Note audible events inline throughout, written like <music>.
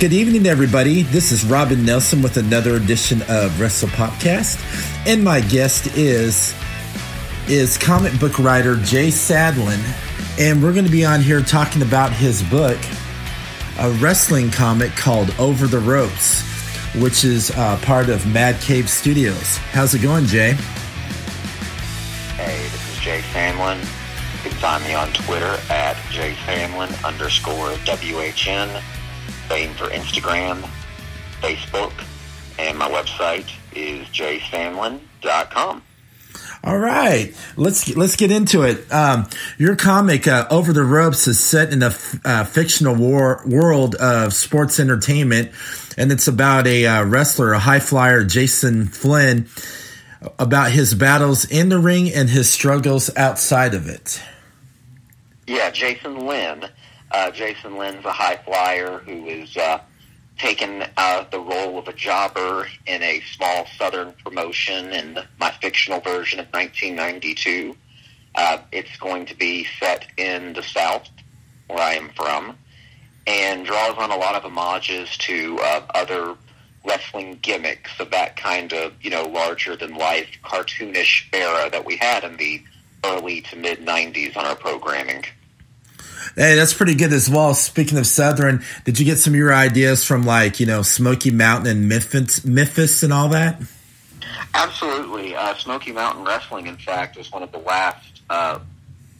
Good evening, everybody. This is Robin Nelson with another edition of Wrestle Popcast, and my guest is is comic book writer Jay Sandlin, and we're going to be on here talking about his book, a wrestling comic called Over the Ropes, which is uh, part of Mad Cave Studios. How's it going, Jay? Hey, this is Jay Sandlin. You can find me on Twitter at jsandlin underscore WHN. Same for Instagram, Facebook, and my website is jsandlin.com. All right, let's let's get into it. Um, your comic uh, "Over the Ropes" is set in a f- uh, fictional war- world of sports entertainment, and it's about a uh, wrestler, a high flyer, Jason Flynn, about his battles in the ring and his struggles outside of it. Yeah, Jason Lynn. Uh, Jason Lynn's a high flyer who is uh, taken uh, the role of a jobber in a small southern promotion in my fictional version of 1992. Uh, it's going to be set in the South, where I am from, and draws on a lot of homages to uh, other wrestling gimmicks of that kind of, you know, larger than life cartoonish era that we had in the early to mid 90s on our programming. Hey, that's pretty good as well. Speaking of Southern, did you get some of your ideas from like, you know, Smoky Mountain and Memphis, Memphis and all that? Absolutely. Uh, Smoky Mountain Wrestling, in fact, was one of the last uh,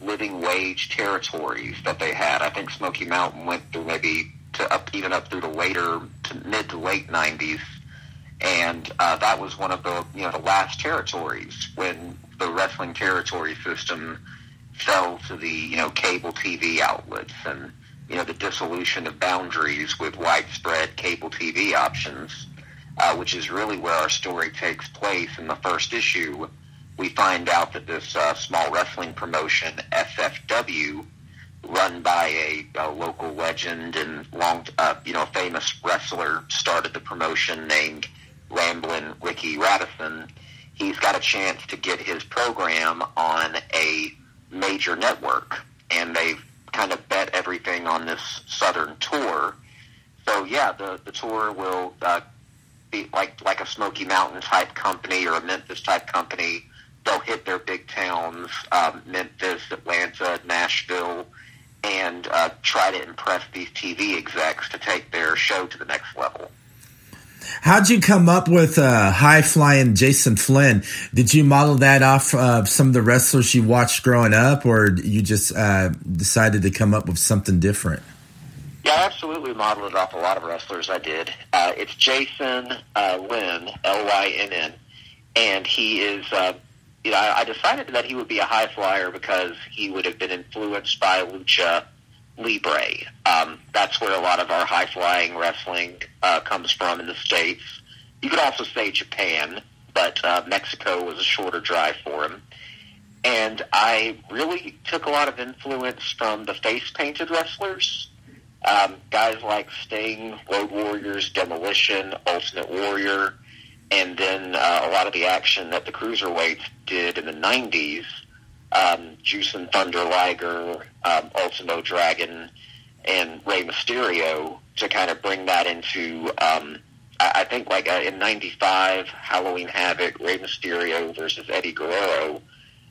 living wage territories that they had. I think Smoky Mountain went through maybe to up even up through the later to mid to late '90s, and uh, that was one of the you know the last territories when the wrestling territory system fell to the you know cable TV outlets and you know the dissolution of boundaries with widespread cable TV options, uh, which is really where our story takes place in the first issue. We find out that this uh, small wrestling promotion, SFW, run by a, a local legend and long, uh, you know, famous wrestler, started the promotion named Ramblin' Ricky Radisson. He's got a chance to get his program on a major network, and they've kind of bet everything on this southern tour. So yeah, the the tour will uh, be like like a Smoky Mountain type company or a Memphis type company. They'll hit their big towns, um, Memphis, Atlanta, Nashville, and uh, try to impress these TV execs to take their show to the next level. How'd you come up with uh, high flying Jason Flynn? Did you model that off of some of the wrestlers you watched growing up, or you just uh, decided to come up with something different? Yeah, I absolutely modeled it off a lot of wrestlers I did. Uh, it's Jason uh, Lynn, L Y N N, and he is. Uh, you know, I, I decided that he would be a high flyer because he would have been influenced by lucha libre. Um, that's where a lot of our high flying wrestling uh, comes from in the states. You could also say Japan, but uh, Mexico was a shorter drive for him. And I really took a lot of influence from the face painted wrestlers. Um, guys like Sting, Road Warriors, Demolition, Ultimate Warrior, and then uh, a lot of the action that the cruiserweights did in the 90s um, Jushin Thunder Liger, um, Ultimo Dragon, and Rey Mysterio to kind of bring that into. Um, I, I think like uh, in '95, Halloween Havoc, Rey Mysterio versus Eddie Guerrero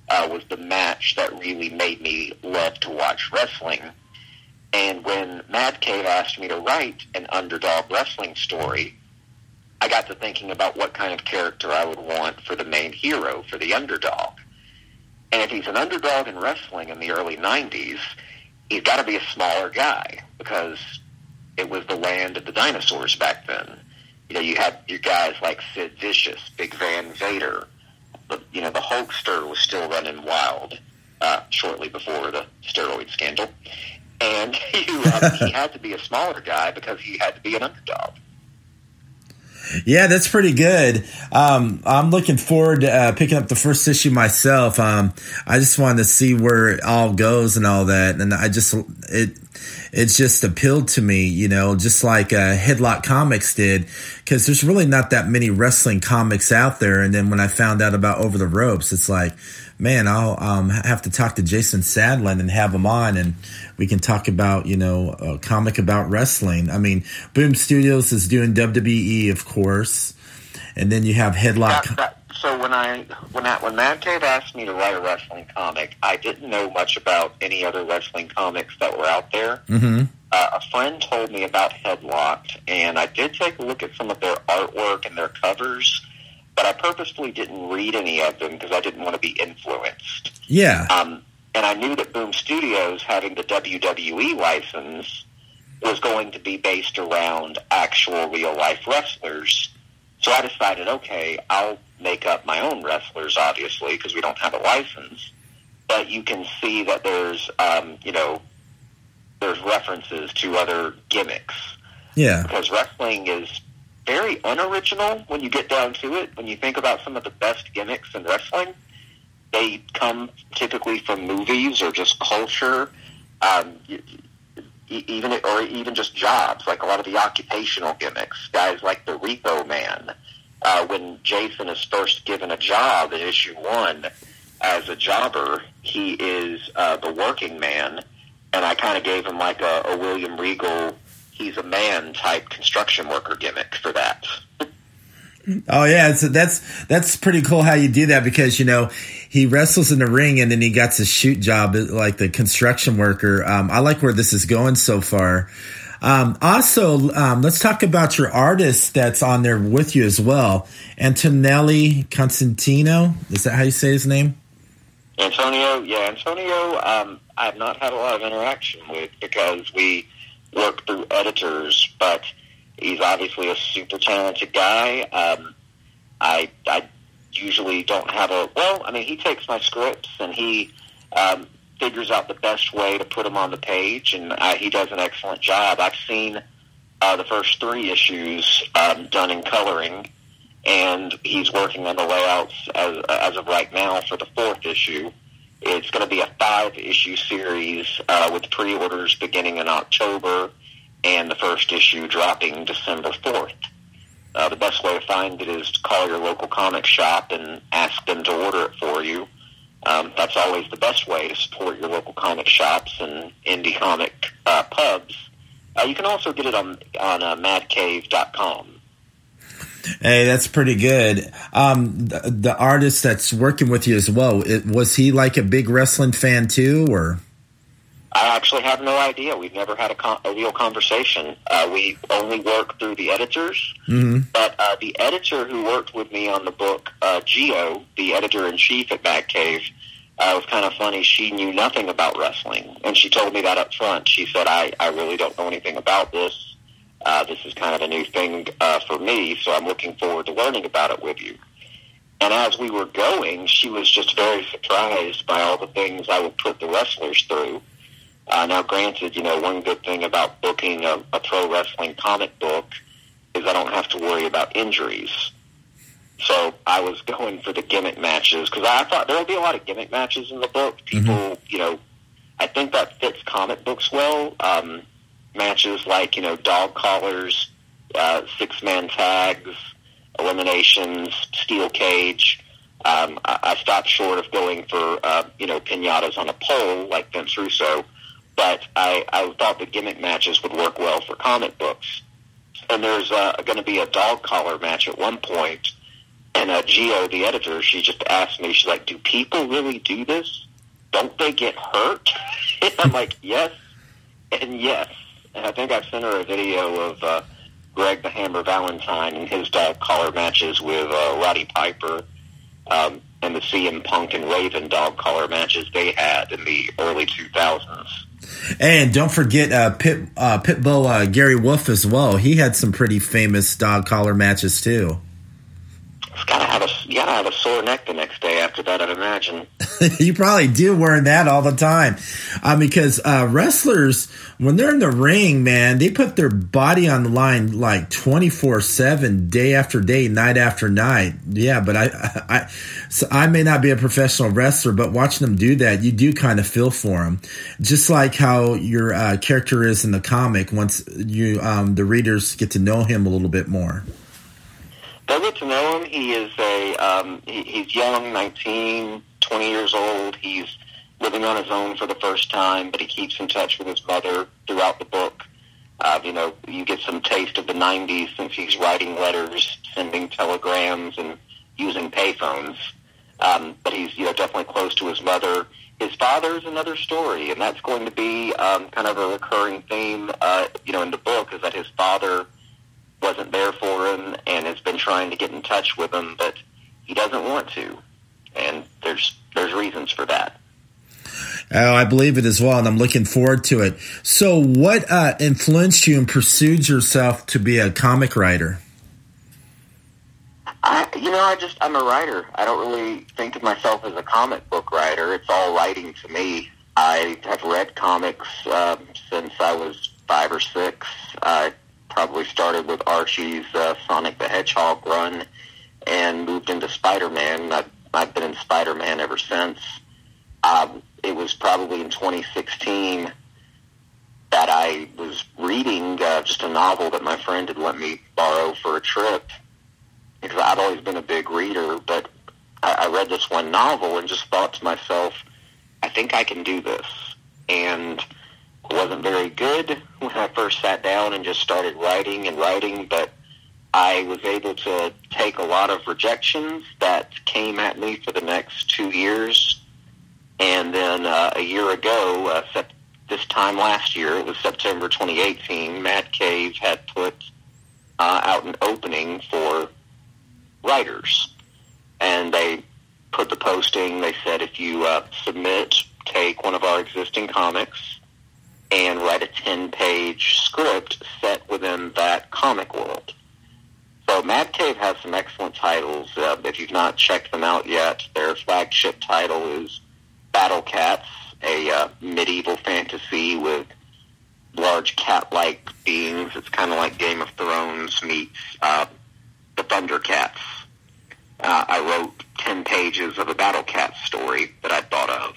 uh, was the match that really made me love to watch wrestling. And when Mad Cave asked me to write an underdog wrestling story, I got to thinking about what kind of character I would want for the main hero, for the underdog. And if he's an underdog in wrestling in the early 90s, he's got to be a smaller guy because it was the land of the dinosaurs back then. You know, you had your guys like Sid Vicious, Big Van Vader. But, you know, the Hulkster was still running wild uh, shortly before the steroid scandal. And <laughs> you, uh, he <laughs> had to be a smaller guy because he had to be an underdog. Yeah, that's pretty good. Um, I'm looking forward to uh, picking up the first issue myself. Um, I just wanted to see where it all goes and all that, and I just it it's just appealed to me, you know, just like uh, Headlock Comics did, because there's really not that many wrestling comics out there. And then when I found out about Over the Ropes, it's like, man, I'll um, have to talk to Jason Sandlin and have him on, and we can talk about you know a comic about wrestling. I mean, Boom Studios is doing WWE, of course, and then you have Headlock. That, that, so when I when I, when Mad Cave asked me to write a wrestling comic, I didn't know much about any other wrestling comics that were out there. Mm-hmm. Uh, a friend told me about Headlocked, and I did take a look at some of their artwork and their covers but I purposefully didn't read any of them because I didn't want to be influenced. Yeah. Um, and I knew that Boom Studios, having the WWE license, was going to be based around actual real life wrestlers. So I decided, okay, I'll make up my own wrestlers, obviously, because we don't have a license. But you can see that there's, um, you know, there's references to other gimmicks. Yeah. Because wrestling is very unoriginal when you get down to it. When you think about some of the best gimmicks in wrestling, they come typically from movies or just culture, um, even or even just jobs. Like a lot of the occupational gimmicks, guys like the Repo Man. Uh, when Jason is first given a job in issue one as a jobber, he is uh, the working man, and I kind of gave him like a, a William Regal he's a man type construction worker gimmick for that. Oh yeah, so that's that's pretty cool how you do that because you know he wrestles in the ring and then he gets a shoot job like the construction worker. Um, I like where this is going so far. Um, also, um, let's talk about your artist that's on there with you as well, Antonelli Constantino. Is that how you say his name? Antonio, yeah, Antonio. Um, I have not had a lot of interaction with because we work through editors, but he's obviously a super talented guy. Um, I I usually don't have a well. I mean, he takes my scripts and he um, figures out the best way to put them on the page, and I, he does an excellent job. I've seen uh, the first three issues um, done in coloring, and he's working on the layouts as as of right now for the fourth issue. It's going to be a five issue series uh, with pre orders beginning in October and the first issue dropping December 4th. Uh, the best way to find it is to call your local comic shop and ask them to order it for you. Um, that's always the best way to support your local comic shops and indie comic uh, pubs. Uh, you can also get it on on uh, madcave.com. Hey, that's pretty good. Um, the, the, artist that's working with you as well, it, was he like a big wrestling fan too, or? I actually have no idea. We've never had a, con- a real conversation. Uh, we only work through the editors. Mm-hmm. But uh, the editor who worked with me on the book, uh, Geo, the editor in chief at Mad Cave, uh, was kind of funny. She knew nothing about wrestling, and she told me that up front. She said, "I I really don't know anything about this." Uh, this is kind of a new thing uh, for me, so I'm looking forward to learning about it with you. And as we were going, she was just very surprised by all the things I would put the wrestlers through. Uh, now, granted, you know, one good thing about booking a, a pro wrestling comic book is I don't have to worry about injuries. So I was going for the gimmick matches because I thought there would be a lot of gimmick matches in the book. People, mm-hmm. you know, I think that fits comic books well. Um, matches like you know dog collars, uh, six man tags, eliminations, steel cage. Um, I, I stopped short of going for uh, you know pinatas on a pole like Vince Russo, but I, I thought the gimmick matches would work well for comic books. And there's uh, going to be a dog collar match at one point, and uh, Geo, the editor, she just asked me, she's like, "Do people really do this? Don't they get hurt?" <laughs> and I'm like, "Yes, and yes." And I think I sent her a video of uh, Greg the Hammer Valentine and his dog collar matches with uh, Roddy Piper um, and the CM Punk and Raven dog collar matches they had in the early 2000s. And don't forget uh, Pit uh, Pitbull uh, Gary Wolf as well. He had some pretty famous dog collar matches too. It's gotta have a you gotta have a sore neck the next day after that. I'd imagine. <laughs> you probably do wearing that all the time, uh, because uh, wrestlers when they're in the ring, man, they put their body on the line like twenty four seven, day after day, night after night. Yeah, but I, I, so I may not be a professional wrestler, but watching them do that, you do kind of feel for them, just like how your uh, character is in the comic. Once you, um, the readers get to know him a little bit more. They'll get to know him. He is a um, he, he's young, 19, 20 years old. He's living on his own for the first time, but he keeps in touch with his mother throughout the book. Uh, you know, you get some taste of the 90s since he's writing letters, sending telegrams, and using payphones. Um, but he's, you know, definitely close to his mother. His father is another story, and that's going to be um, kind of a recurring theme, uh, you know, in the book, is that his father wasn't there for him and has been trying to get in touch with him, but he doesn't want to. And there's there's reasons for that. Oh, I believe it as well, and I'm looking forward to it. So, what uh, influenced you and pursued yourself to be a comic writer? I, you know, I just I'm a writer. I don't really think of myself as a comic book writer. It's all writing to me. I have read comics um, since I was five or six. I probably started with Archie's uh, Sonic the Hedgehog run and moved into Spider-Man. I've, I've been in Spider-Man ever since. Um, it was probably in 2016 that I was reading uh, just a novel that my friend had let me borrow for a trip because I've always been a big reader, but I, I read this one novel and just thought to myself, I think I can do this. And it wasn't very good when I first sat down and just started writing and writing, but I was able to take a lot of rejections that came at me for the next two years. And then uh, a year ago, uh, sep- this time last year, it was September 2018, Mad Cave had put uh, out an opening for writers. And they put the posting, they said if you uh, submit, take one of our existing comics and write a 10-page script set within that comic world. So Mad Cave has some excellent titles. Uh, if you've not checked them out yet, their flagship title is Battle Cats, a uh, medieval fantasy with large cat-like beings. It's kind of like Game of Thrones meets uh, the Thundercats. Uh, I wrote 10 pages of a Battle Cat story that I thought of.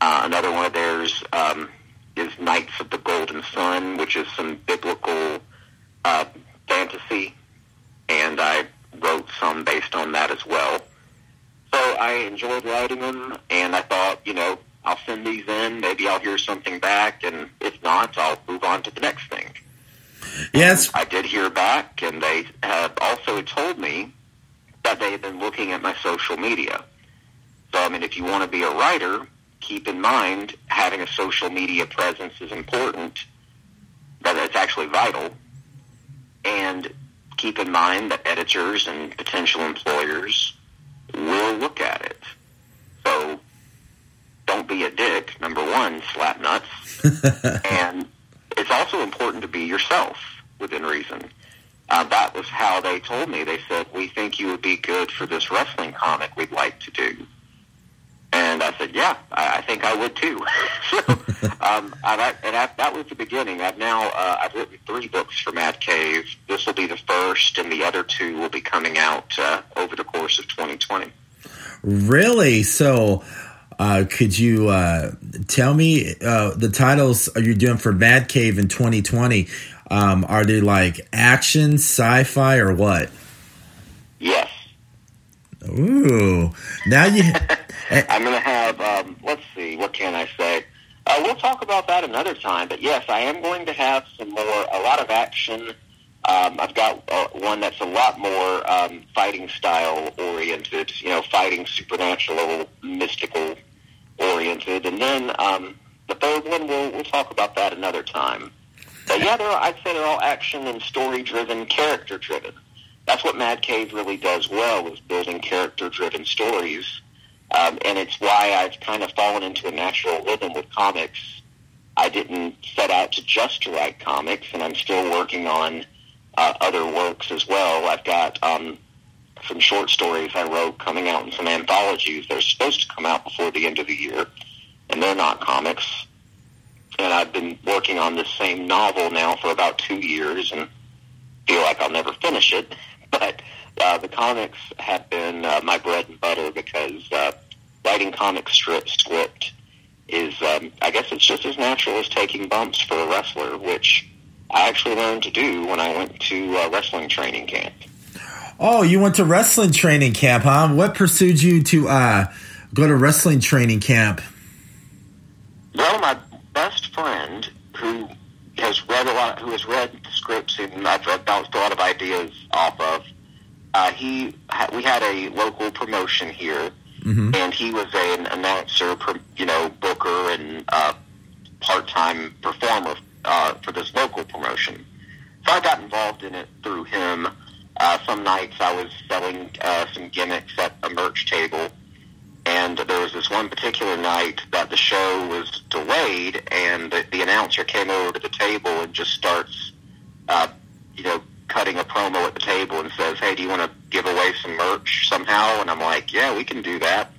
Uh, another one of theirs um, is Knights of the Golden Sun, which is some biblical uh, fantasy, and I wrote some based on that as well. So I enjoyed writing them, and I thought, you know, I'll send these in. Maybe I'll hear something back, and if not, I'll move on to the next thing. Yes, I did hear back, and they have also told me that they have been looking at my social media. So, I mean, if you want to be a writer, keep in mind having a social media presence is important, that it's actually vital, and keep in mind that editors and potential employers will look at it. So don't be a dick, number one, slap nuts. <laughs> and it's also important to be yourself within reason. Uh, that was how they told me. They said, we think you would be good for this wrestling comic we'd like to do. And I said, yeah, I, I think I would too. <laughs> so, um, I, and I, that was the beginning. I've now, uh, I've written three books for Mad Cave. This will be the first, and the other two will be coming out uh, over the course of 2020. Really? So, uh, could you uh, tell me uh, the titles you're doing for Mad Cave in 2020? Um, are they like action, sci-fi, or what? Ooh, now you. <laughs> I'm going to have. Um, let's see. What can I say? Uh, we'll talk about that another time. But yes, I am going to have some more, a lot of action. Um, I've got uh, one that's a lot more um, fighting style oriented. You know, fighting supernatural, mystical oriented, and then um, the third one we'll we'll talk about that another time. But yeah, they're, I'd say they're all action and story driven, character driven. That's what Mad Cave really does well is building character driven stories. Um, and it's why I've kind of fallen into a natural rhythm with comics. I didn't set out to just write comics, and I'm still working on uh, other works as well. I've got um, some short stories I wrote coming out in some anthologies. They're supposed to come out before the end of the year, and they're not comics. And I've been working on this same novel now for about two years, and feel like I'll never finish it. But uh, the comics have been uh, my bread and butter because uh, writing comic strip script is, um, I guess, it's just as natural as taking bumps for a wrestler, which I actually learned to do when I went to uh, wrestling training camp. Oh, you went to wrestling training camp, huh? What pursued you to uh, go to wrestling training camp? Well, my best friend has read a lot, who has read scripts and I've bounced a lot of ideas off of. Uh, he, we had a local promotion here, mm-hmm. and he was a, an announcer, you know, booker and uh, part-time performer uh, for this local promotion. So I got involved in it through him. Uh, some nights I was selling uh, some gimmicks at a merch table and there was this one particular night that the show was delayed, and the, the announcer came over to the table and just starts, uh, you know, cutting a promo at the table and says, "Hey, do you want to give away some merch somehow?" And I'm like, "Yeah, we can do that."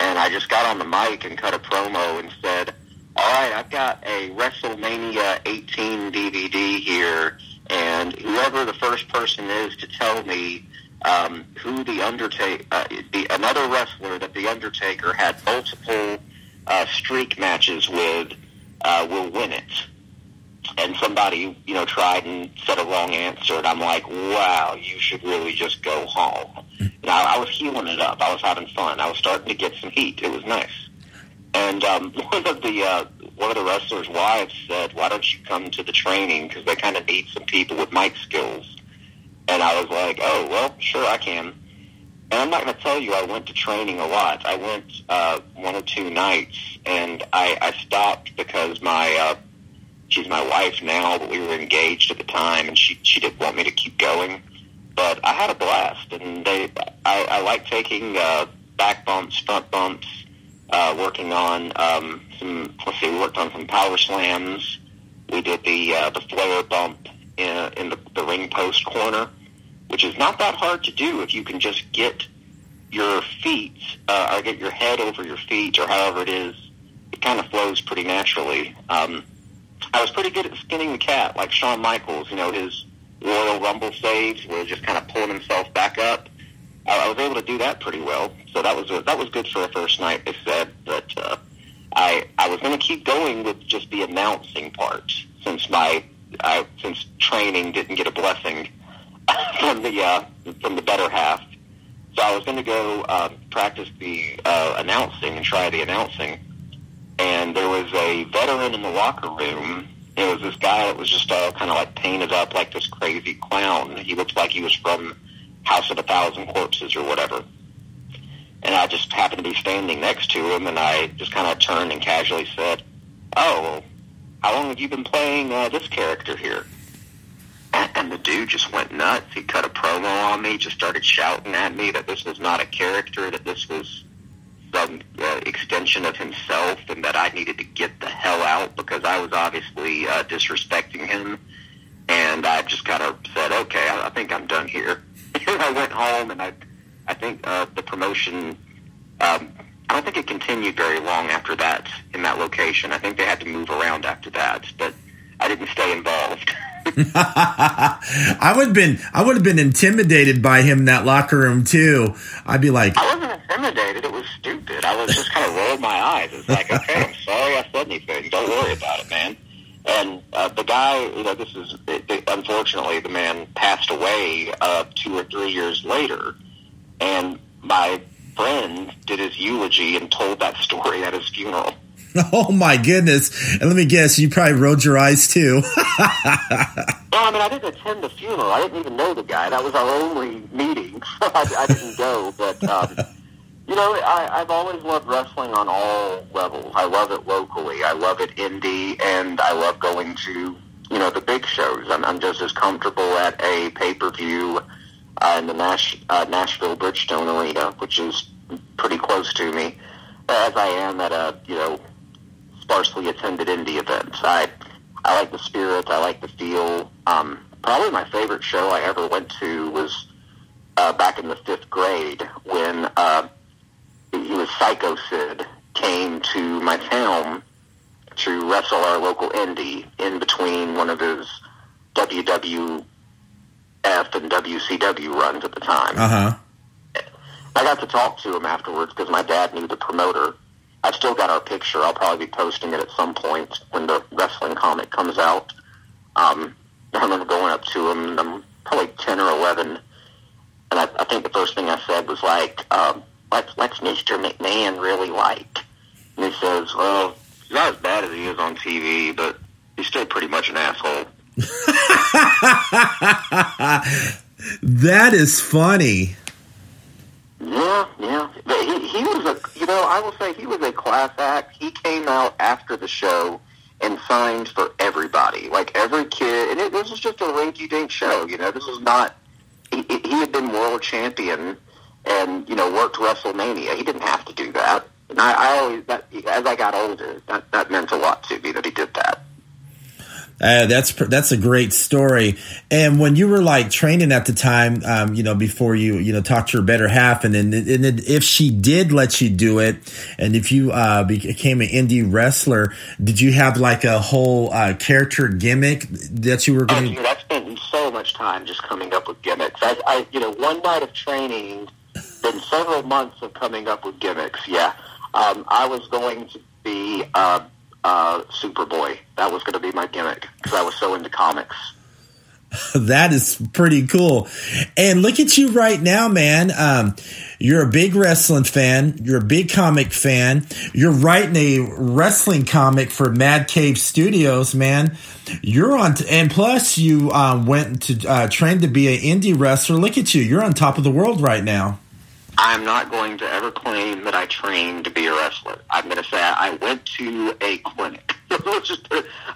And I just got on the mic and cut a promo and said, "All right, I've got a WrestleMania 18 DVD here, and whoever the first person is to tell me." Um, who the Undertaker, uh, the another wrestler that the Undertaker had multiple uh, streak matches with, uh, will win it. And somebody, you know, tried and said a wrong answer, and I'm like, wow, you should really just go home. Now I was heeling it up. I was having fun. I was starting to get some heat. It was nice. And um, <laughs> one of the uh, one of the wrestlers' wives said, "Why don't you come to the training? Because they kind of need some people with mic skills." And I was like, oh, well, sure, I can. And I'm not going to tell you I went to training a lot. I went uh, one or two nights, and I, I stopped because my uh, she's my wife now, but we were engaged at the time, and she she didn't want me to keep going. But I had a blast, and they I, I like taking uh, back bumps, front bumps, uh, working on um, some. Let's see, we worked on some power slams. We did the uh, the Flair bump in, in the, the ring post corner which is not that hard to do if you can just get your feet uh, or get your head over your feet or however it is. It kind of flows pretty naturally. Um, I was pretty good at skinning the cat, like Shawn Michaels. You know his Royal Rumble saves, where just kind of pulling himself back up. I, I was able to do that pretty well, so that was a, that was good for a first night. They said, but uh, I I was going to keep going with just the announcing part since my I, since training didn't get a blessing from the uh, from the better half. So I was going to go uh, practice the uh, announcing and try the announcing. And there was a veteran in the locker room. It was this guy that was just all kind of like painted up like this crazy clown. He looked like he was from House of a Thousand Corpses or whatever. And I just happened to be standing next to him, and I just kind of turned and casually said, "Oh, how long have you been playing uh, this character here?" And the dude just went nuts. He cut a promo on me, just started shouting at me that this was not a character, that this was some uh, extension of himself, and that I needed to get the hell out because I was obviously uh, disrespecting him. And I just kind of said, "Okay, I, I think I'm done here." <laughs> I went home, and I, I think uh, the promotion. Um, I don't think it continued very long after that in that location. I think they had to move around after that, but I didn't stay involved. <laughs> <laughs> I would have been I would have been intimidated by him in that locker room too. I'd be like I wasn't intimidated, it was stupid. I was just kind of rolling my eyes. It's like, okay, I'm sorry I said anything. Don't worry about it, man. And uh, the guy, you know, this is it, it, unfortunately the man passed away uh, two or three years later, and my friend did his eulogy and told that story at his funeral. <laughs> Oh my goodness! And let me guess, you probably rolled your eyes too. <laughs> well, I mean, I didn't attend the funeral. I didn't even know the guy. That was our only meeting, so <laughs> I, I didn't go. But um, you know, I, I've always loved wrestling on all levels. I love it locally. I love it indie, and I love going to you know the big shows. I'm, I'm just as comfortable at a pay per view uh, in the Nash, uh, Nashville Bridgestone Arena, which is pretty close to me, as I am at a you know sparsely attended indie events. I I like the spirit. I like the feel. Um, probably my favorite show I ever went to was uh, back in the fifth grade when uh, he was Psycho Sid came to my town to wrestle our local indie in between one of his WWF and WCW runs at the time. Uh huh. I got to talk to him afterwards because my dad knew the promoter I've still got our picture. I'll probably be posting it at some point when the wrestling comic comes out. Um, I remember going up to him. I'm probably ten or eleven, and I, I think the first thing I said was like, um, what's what's Mr. McMahon really like? And he says, well, he's not as bad as he is on TV, but he's still pretty much an asshole. <laughs> that is funny. Yeah, yeah. He, he was a, you know, I will say he was a class act. He came out after the show and signed for everybody, like every kid. And it, this was just a rinky-dink show, you know. This was not. He, he had been world champion and you know worked WrestleMania. He didn't have to do that. And I, I always that as I got older, that that meant a lot to me that he did that. Uh, that's that's a great story. And when you were like training at the time, um, you know, before you you know talked to your better half, and then and then if she did let you do it, and if you uh, became an indie wrestler, did you have like a whole uh, character gimmick that you were going? to... Oh, I spent so much time just coming up with gimmicks. I, I you know, one night of training, then several months of coming up with gimmicks. Yeah, um, I was going to be. Uh, uh, Superboy. That was going to be my gimmick because I was so into comics. <laughs> that is pretty cool. And look at you right now, man. Um, you're a big wrestling fan. You're a big comic fan. You're writing a wrestling comic for Mad Cave Studios, man. You're on, t- and plus you um, went to uh, train to be an indie wrestler. Look at you. You're on top of the world right now. I'm not going to ever claim that I trained to be a wrestler. I'm going to say I went to a clinic. <laughs> just,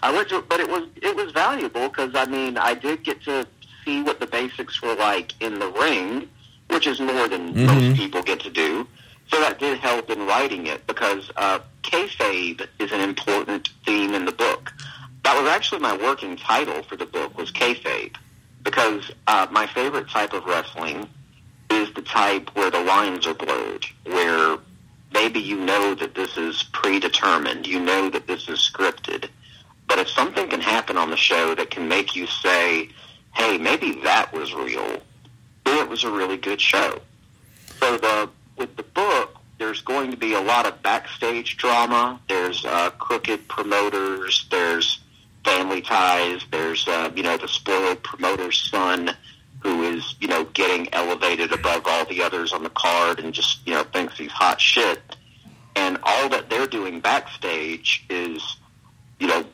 I went to, but it was it was valuable because I mean I did get to see what the basics were like in the ring, which is more than mm-hmm. most people get to do. So that did help in writing it because uh, kayfabe is an important theme in the book. That was actually my working title for the book was kayfabe because uh, my favorite type of wrestling is the type where the lines are blurred, where maybe you know that this is predetermined, you know that this is scripted, but if something can happen on the show that can make you say, hey, maybe that was real, it was a really good show. So the with the book, there's going to be a lot of backstage drama. There's uh, crooked promoters. There's family ties. There's uh, you know the spoiled promoter's son who is, you know, getting elevated above all the others on the card and just, you know, thinks he's hot shit. And all that they're doing backstage is, you know,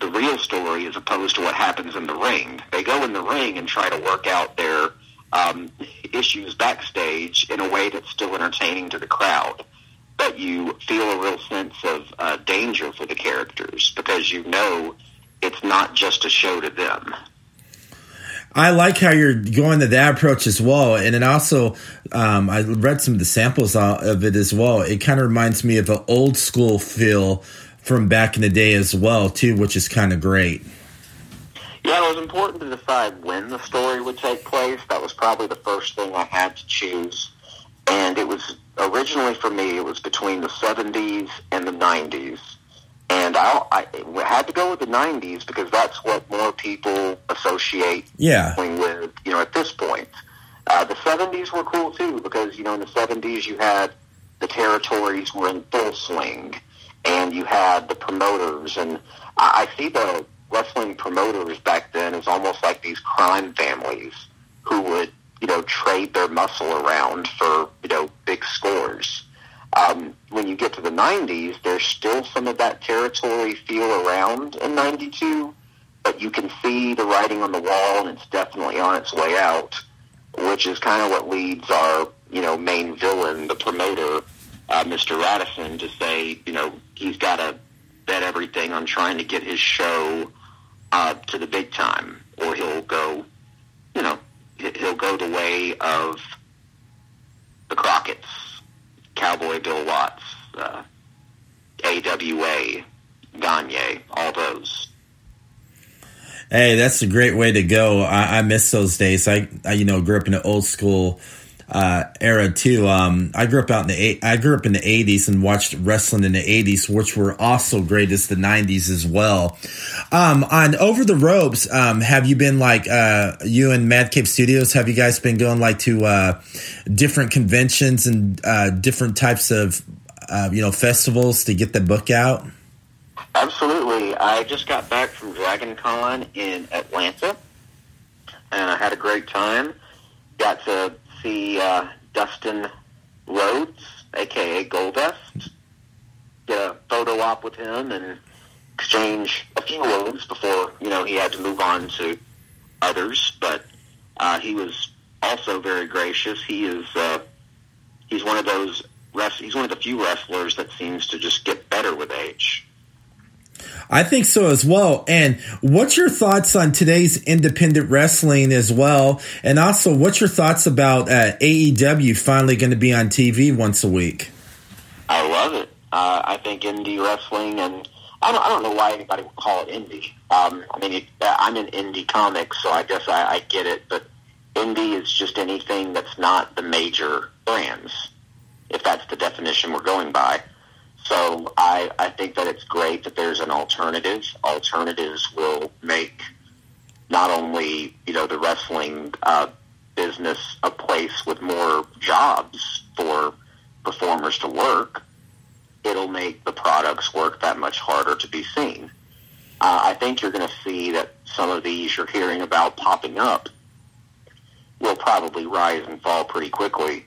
the real story as opposed to what happens in the ring. They go in the ring and try to work out their um, issues backstage in a way that's still entertaining to the crowd. But you feel a real sense of uh, danger for the characters because you know it's not just a show to them. I like how you're going to that approach as well, and it also um, I read some of the samples of it as well. It kind of reminds me of an old school feel from back in the day as well, too, which is kind of great. Yeah, it was important to decide when the story would take place. That was probably the first thing I had to choose, and it was originally for me. It was between the '70s and the '90s and I, I had to go with the '90s because that's what more people associate yeah. with. You know, at this point, uh, the '70s were cool too because you know in the '70s you had the territories were in full swing, and you had the promoters, and I, I see the wrestling promoters back then as almost like these crime families who would you know trade their muscle around for you know big scores um, when you get to the 90s, there's still some of that territory feel around in 92, but you can see the writing on the wall and it's definitely on its way out, which is kind of what leads our, you know, main villain, the promoter, uh, Mr. Radisson, to say, you know, he's got to bet everything on trying to get his show uh, to the big time, or he'll go, you know, he'll go the way of the Crockett's Cowboy Bill Watts, uh, AWA, Gagne, all those. Hey, that's a great way to go. I, I miss those days. I, I, you know, grew up in an old school uh, era too. Um, I grew up out in the I grew up in the '80s and watched wrestling in the '80s, which were also great as the '90s as well. Um, on Over the Ropes, um, have you been like uh, you and Mad Cave Studios? Have you guys been going like to uh, different conventions and uh, different types of uh, you know festivals to get the book out? Absolutely. I just got back from Dragon Con in Atlanta, and I had a great time. Got to see uh, Dustin Rhodes, aka Goldust, get a photo op with him and exchange a few words before you know he had to move on to others. But uh, he was also very gracious. He is uh, he's one of those he's one of the few wrestlers that seems to just get better with age. I think so as well. And what's your thoughts on today's independent wrestling as well? And also, what's your thoughts about uh, AEW finally going to be on TV once a week? I love it. Uh, I think indie wrestling, and I don't, I don't know why anybody would call it indie. Um, I mean, it, I'm an indie comic, so I guess I, I get it. But indie is just anything that's not the major brands, if that's the definition we're going by. So I, I think that it's great that there's an alternative. Alternatives will make not only you know the wrestling uh, business a place with more jobs for performers to work. It'll make the products work that much harder to be seen. Uh, I think you're going to see that some of these you're hearing about popping up will probably rise and fall pretty quickly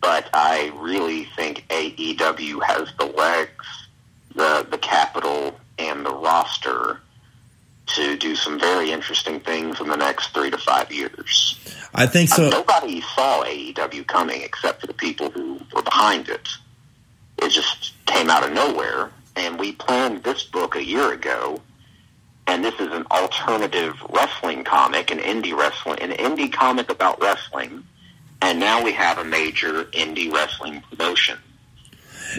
but I really think AEW has the legs, the the capital, and the roster to do some very interesting things in the next three to five years. I think so. Uh, nobody saw AEW coming except for the people who were behind it. It just came out of nowhere, and we planned this book a year ago. And this is an alternative wrestling comic, an indie wrestling, an indie comic about wrestling and now we have a major indie wrestling promotion.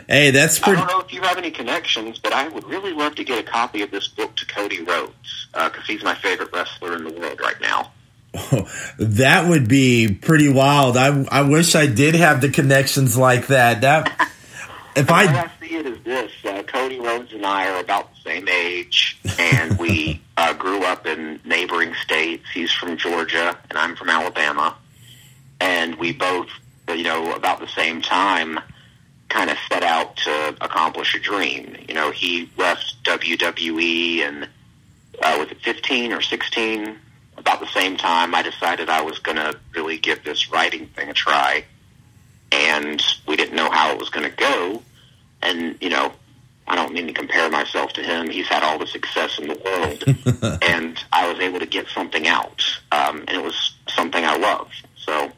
Hey, that's pretty. I don't know if you have any connections, but I would really love to get a copy of this book to Cody Rhodes because uh, he's my favorite wrestler in the world right now. <laughs> that would be pretty wild. I I wish I did have the connections like that. That <laughs> if I, I see it as this: uh, Cody Rhodes and I are about the same age, and we <laughs> uh, grew up in neighboring states. He's from Georgia, and I'm from Alabama and we both, you know, about the same time, kind of set out to accomplish a dream. You know, he left WWE, and uh, was it 15 or 16? About the same time, I decided I was going to really give this writing thing a try, and we didn't know how it was going to go. And you know, I don't mean to compare myself to him. He's had all the success in the world, <laughs> and I was able to get something out, um, and it was something I love. So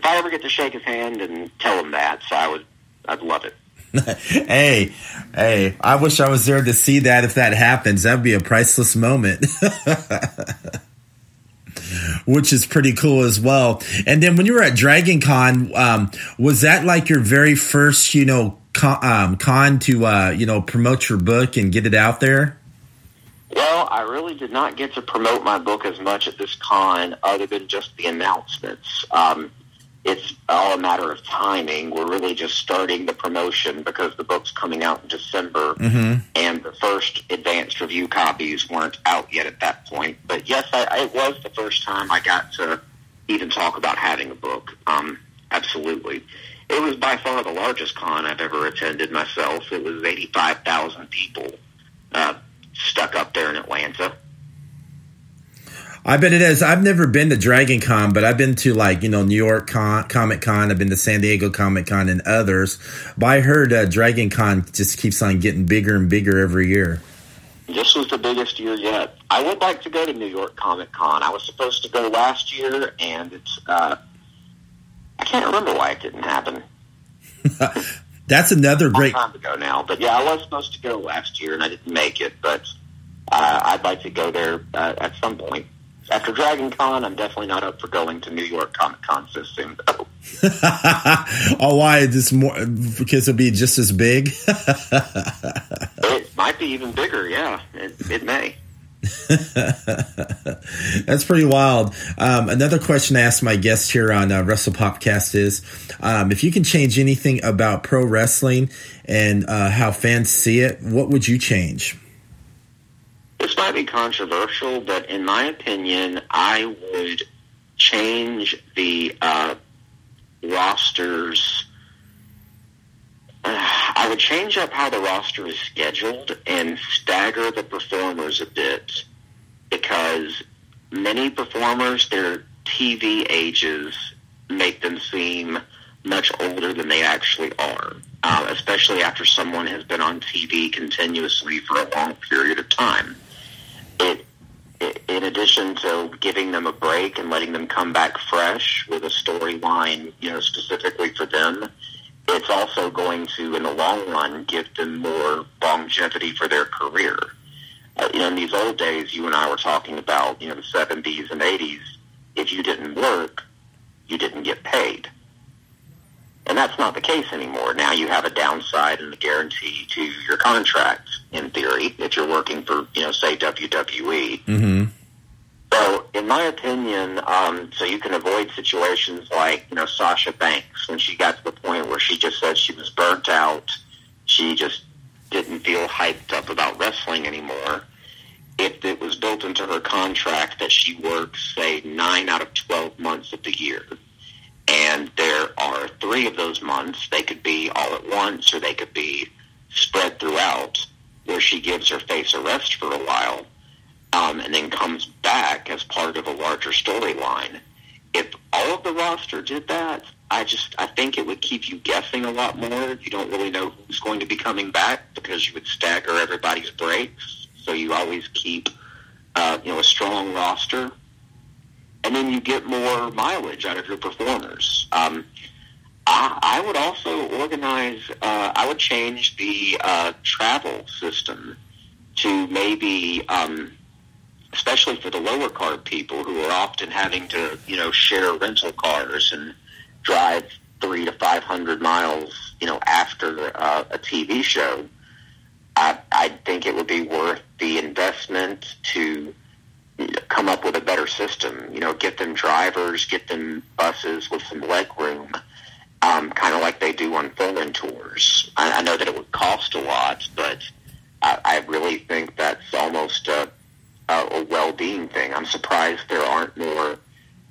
if I ever get to shake his hand and tell him that, so I would, I'd love it. <laughs> hey, hey, I wish I was there to see that if that happens. That'd be a priceless moment. <laughs> Which is pretty cool as well. And then when you were at Dragon Con, um, was that like your very first, you know, con, um, con to, uh, you know, promote your book and get it out there? Well, I really did not get to promote my book as much at this con other than just the announcements. Um, it's all a matter of timing. We're really just starting the promotion because the book's coming out in December, mm-hmm. and the first advanced review copies weren't out yet at that point. But yes, I, it was the first time I got to even talk about having a book. Um, absolutely. It was by far the largest con I've ever attended myself. It was 85,000 people uh, stuck up there in Atlanta. I bet it is. I've never been to Dragon Con, but I've been to like, you know, New York Con, Comic Con. I've been to San Diego Comic Con and others. But I heard uh, Dragon Con just keeps on getting bigger and bigger every year. This was the biggest year yet. I would like to go to New York Comic Con. I was supposed to go last year, and it's, uh, I can't remember why it didn't happen. <laughs> That's another great time ago now. But yeah, I was supposed to go last year, and I didn't make it. But uh, I'd like to go there uh, at some point after Dragon Con, I'm definitely not up for going to New York Comic Con so soon. <laughs> oh, why? This more because it'll be just as big. <laughs> it might be even bigger. Yeah, it, it may. <laughs> That's pretty wild. Um, another question I asked my guest here on uh, Wrestle Popcast is um, if you can change anything about pro wrestling and uh, how fans see it, what would you change? This might be controversial, but in my opinion, I would change the uh, rosters. I would change up how the roster is scheduled and stagger the performers a bit because many performers, their TV ages make them seem much older than they actually are, uh, especially after someone has been on TV continuously for a long period of time. It, it, in addition to giving them a break and letting them come back fresh with a storyline, you know, specifically for them, it's also going to, in the long run, give them more longevity for their career. Uh, you know, in these old days, you and I were talking about, you know, the 70s and 80s. If you didn't work, you didn't get paid. And that's not the case anymore. Now you have a downside and a guarantee to your contract, in theory, if you're working for, you know, say WWE. Mm-hmm. So, in my opinion, um, so you can avoid situations like, you know, Sasha Banks when she got to the point where she just said she was burnt out. She just didn't feel hyped up about wrestling anymore. If it was built into her contract that she works, say, nine out of 12 months of the year, and there are three of those months, they could be all at once or they could be spread throughout, where she gives her face a rest for a while um, and then comes back as part of a larger storyline. If all of the roster did that, I just I think it would keep you guessing a lot more. You don't really know who's going to be coming back because you would stagger everybody's breaks, so you always keep uh, you know a strong roster, and then you get more mileage out of your performers. Um, I, I would also organize. Uh, I would change the uh, travel system to maybe. Um, especially for the lower card people who are often having to, you know, share rental cars and drive three to five hundred miles, you know, after uh, a TV show. I, I think it would be worth the investment to come up with a better system. You know, get them drivers, get them buses with some leg room, um, kind of like they do on foreign tours. I, I know that it would cost a lot, but I, I really think that's almost a uh, a well-being thing. I'm surprised there aren't more,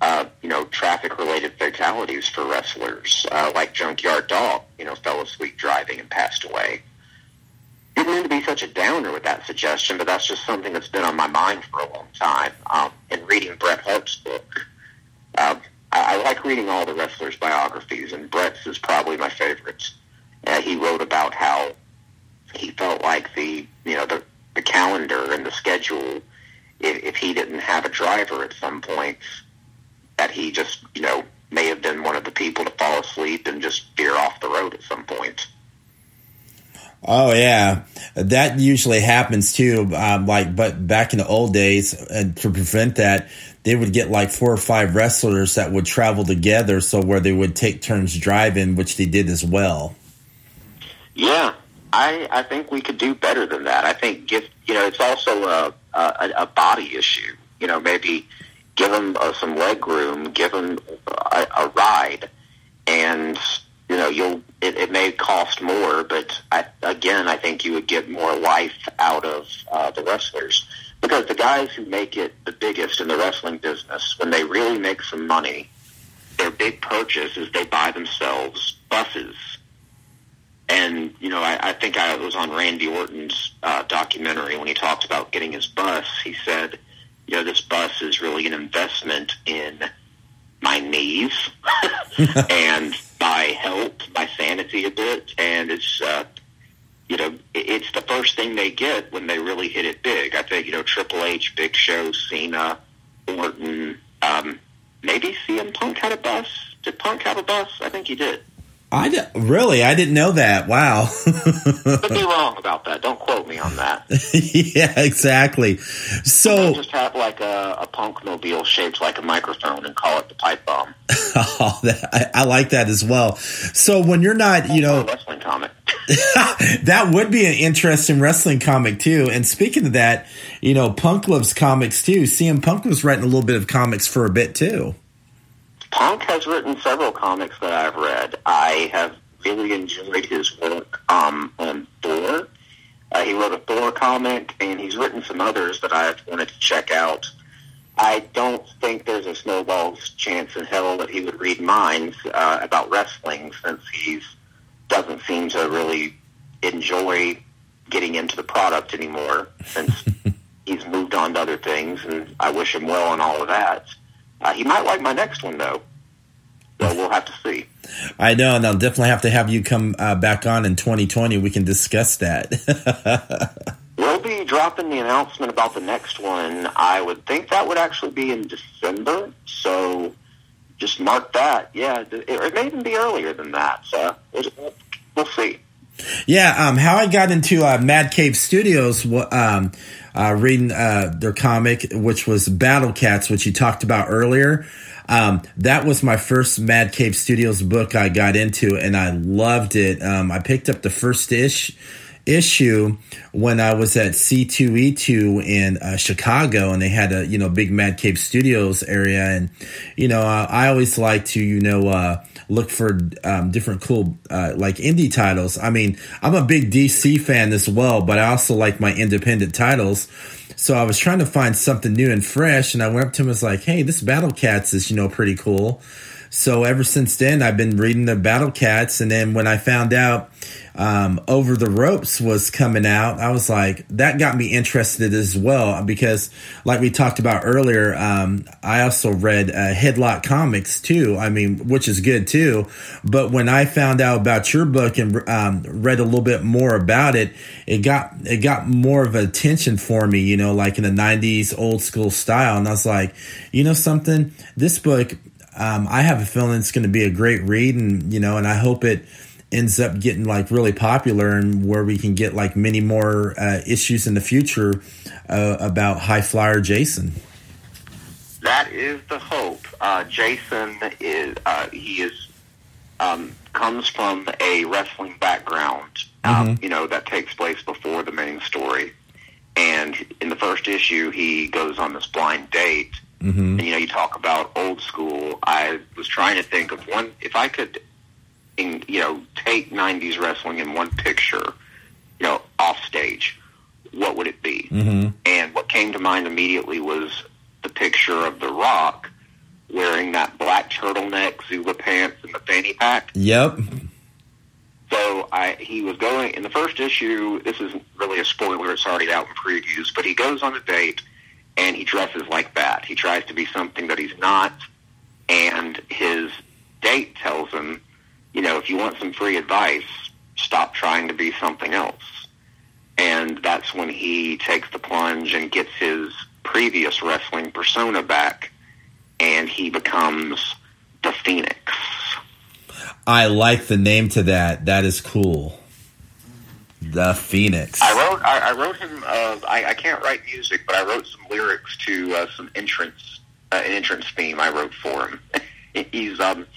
uh, you know, traffic-related fatalities for wrestlers, uh, like Junkyard Dog, you know, fell asleep driving and passed away. Didn't mean to be such a downer with that suggestion, but that's just something that's been on my mind for a long time. Um, in reading Bret Hart's book, uh, I, I like reading all the wrestlers' biographies, and Bret's is probably my favorite. Uh, he wrote about how he felt like the, you know, the, the calendar and the schedule if, if he didn't have a driver at some point, that he just, you know, may have been one of the people to fall asleep and just veer off the road at some point. Oh yeah, that usually happens too. Um, like, but back in the old days, and to prevent that, they would get like four or five wrestlers that would travel together, so where they would take turns driving, which they did as well. Yeah, I I think we could do better than that. I think give you know it's also a a, a body issue. You know, maybe give them uh, some leg room, give them a, a ride, and you know you'll it, it may cost more, but I, again, I think you would get more life out of uh, the wrestlers. Because the guys who make it the biggest in the wrestling business, when they really make some money, their big purchase is they buy themselves buses. And you know, I, I think I was on Randy Orton's uh, documentary when he talked about getting his bus. He said, you know, this bus is really an investment in my knees. <laughs> And my health, my sanity a bit, and it's uh, you know, it's the first thing they get when they really hit it big. I think you know Triple H, Big Show, Cena, Orton, um, maybe CM Punk had a bus. Did Punk have a bus? I think he did. I d- really, I didn't know that. Wow. Could be <laughs> wrong about that. Don't quote me on that. <laughs> yeah, exactly. So just have like a, a punk mobile shaped like a microphone and call it the pipe bomb. <laughs> oh, that, I, I, like that as well. So when you're not, you know, wrestling comic. that would be an interesting wrestling comic too. And speaking of that, you know, Punk loves comics too. CM Punk was writing a little bit of comics for a bit too. Punk has written several comics that I've read. I have really enjoyed his work um, on Thor. Uh, he wrote a Thor comic, and he's written some others that I've wanted to check out. I don't think there's a snowball's chance in hell that he would read mine uh, about wrestling, since he doesn't seem to really enjoy getting into the product anymore, since <laughs> he's moved on to other things, and I wish him well on all of that. Uh, he might like my next one though. So <laughs> we'll have to see. I know, and I'll definitely have to have you come uh, back on in 2020. We can discuss that. <laughs> we'll be dropping the announcement about the next one. I would think that would actually be in December. So just mark that. Yeah, it, may even be earlier than that. So we'll, we'll see. Yeah, um, how I got into uh, Mad Cave Studios, um, uh, reading uh, their comic, which was Battle Cats, which you talked about earlier. Um, that was my first Mad Cave Studios book I got into, and I loved it. Um, I picked up the first ish issue when I was at C2E2 in uh, Chicago, and they had a you know big Mad Cave Studios area, and you know I always like to you know uh, look for um, different cool uh, like indie titles. I mean, I'm a big DC fan as well, but I also like my independent titles. So I was trying to find something new and fresh, and I went up to him and was like, "Hey, this Battle Cats is you know pretty cool." So ever since then, I've been reading the Battle Cats, and then when I found out um, Over the Ropes was coming out, I was like, that got me interested as well because, like we talked about earlier, um, I also read uh, Headlock Comics too. I mean, which is good too. But when I found out about your book and um, read a little bit more about it, it got it got more of attention for me. You know, like in the '90s old school style, and I was like, you know, something. This book um, I have a feeling it's going to be a great read, and you know, and I hope it ends up getting like really popular and where we can get like many more uh, issues in the future uh, about high flyer Jason. That is the hope. Uh, Jason is uh, he is um, comes from a wrestling background, um, mm-hmm. you know, that takes place before the main story. And in the first issue, he goes on this blind date Mm-hmm. And, you know, you talk about old school. I was trying to think of one. If I could, in, you know, take '90s wrestling in one picture, you know, off stage, what would it be? Mm-hmm. And what came to mind immediately was the picture of The Rock wearing that black turtleneck, Zula pants, and the fanny pack. Yep. So I, he was going in the first issue. This isn't really a spoiler; it's already out in previews. But he goes on a date and he dresses like that. He tries to be something that he's not, and his date tells him, you know, if you want some free advice, stop trying to be something else. And that's when he takes the plunge and gets his previous wrestling persona back, and he becomes the Phoenix. I like the name to that. That is cool. The Phoenix. I wrote. I, I wrote him. Uh, I, I, can't write music, but I wrote some lyrics to uh, some entrance, uh, an entrance theme. I wrote for him. <laughs> he's um,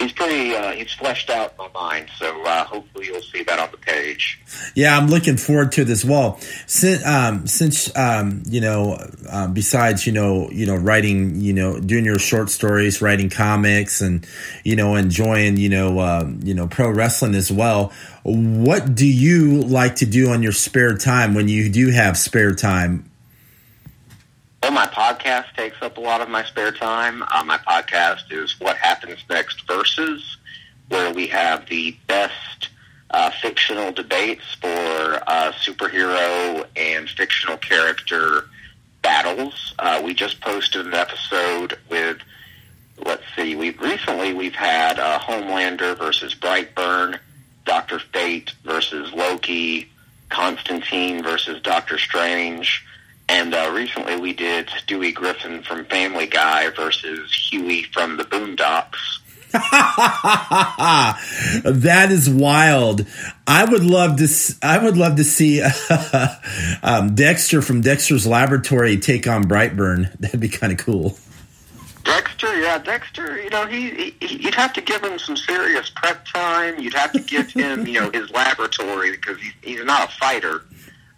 he's pretty. Uh, he's fleshed out in my mind. So uh, hopefully you'll see that on the page. Yeah, I'm looking forward to it as well. Since um, since um, you know, uh, besides you know, you know, writing, you know, doing your short stories, writing comics, and you know, enjoying you know, um, you know, pro wrestling as well what do you like to do on your spare time when you do have spare time? Well, my podcast takes up a lot of my spare time. Uh, my podcast is What Happens Next Versus, where we have the best uh, fictional debates for uh, superhero and fictional character battles. Uh, we just posted an episode with, let's see, we recently we've had uh, Homelander versus Brightburn Doctor Fate versus Loki, Constantine versus Doctor Strange, and uh, recently we did Stewie Griffin from Family Guy versus Huey from the Boondocks. <laughs> that is wild. I would love to. I would love to see <laughs> um, Dexter from Dexter's Laboratory take on Brightburn. <laughs> That'd be kind of cool. Dexter, yeah, Dexter. You know, he, he you'd have to give him some serious prep time. You'd have to give him, you know, his laboratory because he's he's not a fighter.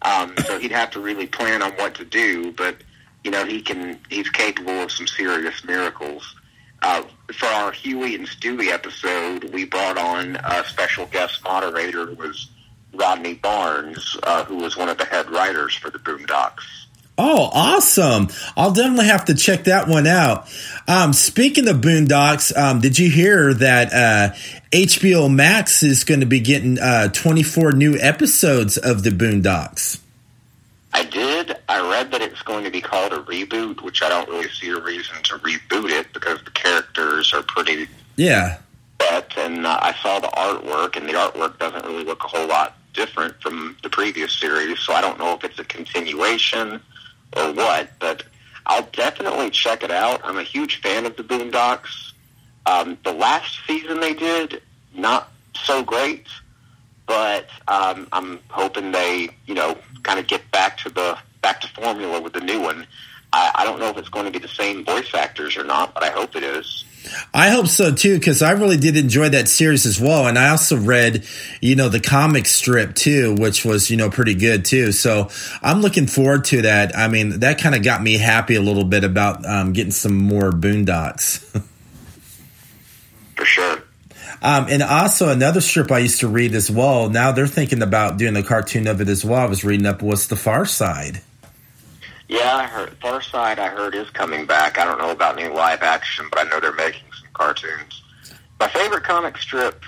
Um, so he'd have to really plan on what to do. But you know, he can he's capable of some serious miracles. Uh, for our Huey and Stewie episode, we brought on a special guest moderator was Rodney Barnes, uh, who was one of the head writers for the Boondocks. Oh, awesome. I'll definitely have to check that one out. Um, speaking of Boondocks, um, did you hear that uh, HBO Max is going to be getting uh, 24 new episodes of the Boondocks? I did. I read that it's going to be called a reboot, which I don't really see a reason to reboot it because the characters are pretty Yeah. But, and uh, I saw the artwork, and the artwork doesn't really look a whole lot different from the previous series, so I don't know if it's a continuation or what, but I'll definitely check it out. I'm a huge fan of the Boondocks. Um, the last season they did, not so great, but um, I'm hoping they, you know, kind of get back to the back to formula with the new one. I, I don't know if it's going to be the same voice actors or not, but I hope it is. I hope so too, because I really did enjoy that series as well. And I also read, you know, the comic strip too, which was, you know, pretty good too. So I'm looking forward to that. I mean, that kind of got me happy a little bit about um, getting some more Boondocks. <laughs> For sure. Um, and also another strip I used to read as well. Now they're thinking about doing a cartoon of it as well. I was reading up was The Far Side. Yeah, I heard Far Side. I heard is coming back. I don't know about any live action, but I know they're making some cartoons. My favorite comic strip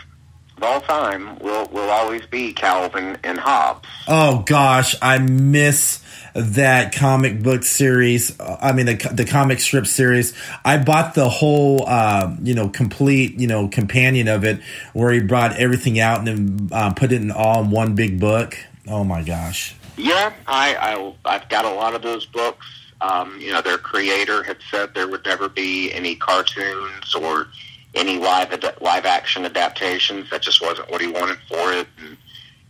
of all time will will always be Calvin and Hobbes. Oh gosh, I miss that comic book series. I mean, the, the comic strip series. I bought the whole, uh, you know, complete, you know, companion of it, where he brought everything out and then uh, put it in all in one big book. Oh my gosh. Yeah, I, I I've got a lot of those books. Um, you know, their creator had said there would never be any cartoons or any live ad- live action adaptations. That just wasn't what he wanted for it. And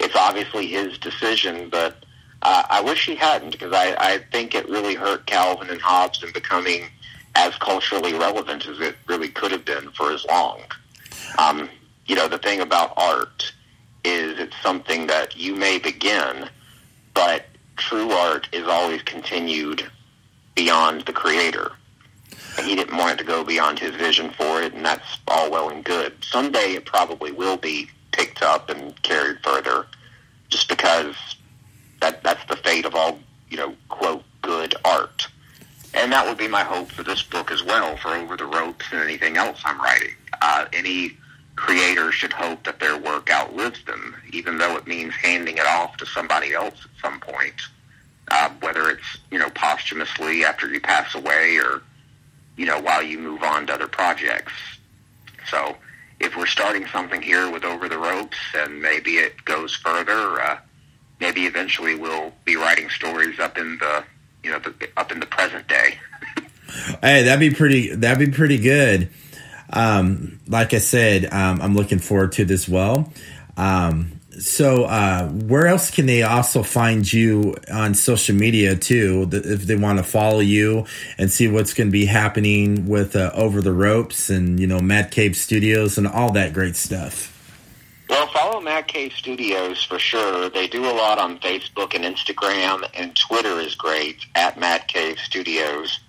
it's obviously his decision, but uh, I wish he hadn't because I, I think it really hurt Calvin and Hobbes in becoming as culturally relevant as it really could have been for as long. Um, you know, the thing about art is it's something that you may begin but true art is always continued beyond the creator. He didn't want it to go beyond his vision for it, and that's all well and good. Someday it probably will be picked up and carried further, just because that that's the fate of all you know quote good art. And that would be my hope for this book as well, for Over the Ropes and anything else I'm writing. Uh, any creators should hope that their work outlives them, even though it means handing it off to somebody else at some point, uh, whether it's you know posthumously after you pass away or you know while you move on to other projects. So if we're starting something here with Over the Ropes and maybe it goes further, uh, maybe eventually we'll be writing stories up in the you know the, up in the present day. <laughs> hey, that'd be pretty. That'd be pretty good um, like I said, um, I'm looking forward to this well. Um, so, uh, where else can they also find you on social media too? If they want to follow you and see what's going to be happening with uh, Over the Ropes and you know Mad Cave Studios and all that great stuff. Well, follow Mad Cave Studios for sure. They do a lot on Facebook and Instagram, and Twitter is great at Mad Cave Studios.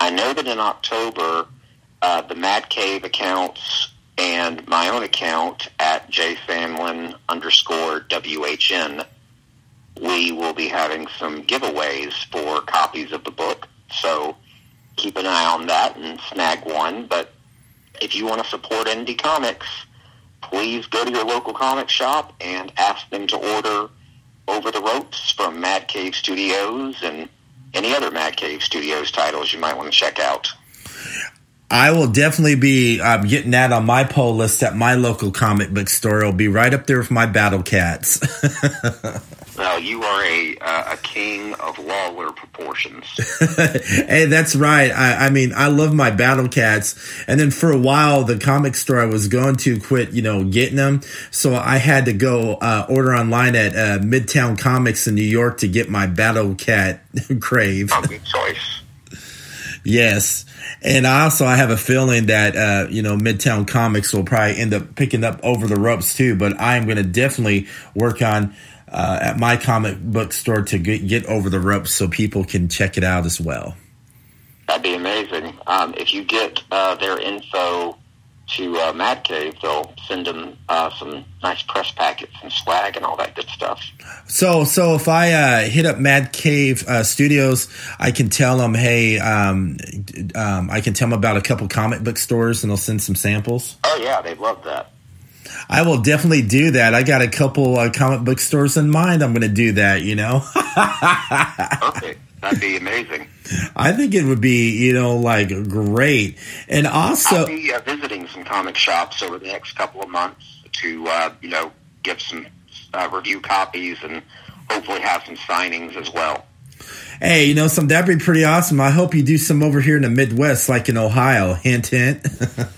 I know that in October uh, the Mad Cave accounts and my own account at jsandlin underscore WHN, we will be having some giveaways for copies of the book. So keep an eye on that and snag one. But if you want to support indie comics, please go to your local comic shop and ask them to order Over the Ropes from Mad Cave Studios and any other Mad Cave Studios titles you might want to check out. I will definitely be um, getting that on my pull list at my local comic book store. It'll be right up there with my Battle Cats. <laughs> well, you are a uh, a king of Lawler proportions. <laughs> hey, that's right. I, I, mean, I love my Battle Cats, and then for a while, the comic store I was going to quit, you know, getting them, so I had to go uh, order online at uh, Midtown Comics in New York to get my Battle Cat <laughs> crave. good choice. Yes. And also I have a feeling that uh, you know Midtown Comics will probably end up picking up over the ropes too. But I am going to definitely work on uh, at my comic book store to get, get over the ropes so people can check it out as well. That'd be amazing. Um, if you get uh, their info to uh, Mad Cave, they'll send them uh, some nice press packets and swag and all that good stuff. So, so if I uh, hit up Mad Cave uh, Studios, I can tell them, hey, um, um, I can tell them about a couple comic book stores, and they'll send some samples. Oh yeah, they'd love that. I will definitely do that. I got a couple uh, comic book stores in mind. I'm going to do that. You know. <laughs> Perfect. That'd be amazing. I think it would be, you know, like great. And also, I'll be uh, visiting some comic shops over the next couple of months to, uh, you know, get some uh, review copies and hopefully have some signings as well. Hey, you know, some that'd be pretty awesome. I hope you do some over here in the Midwest, like in Ohio. Hint, hint.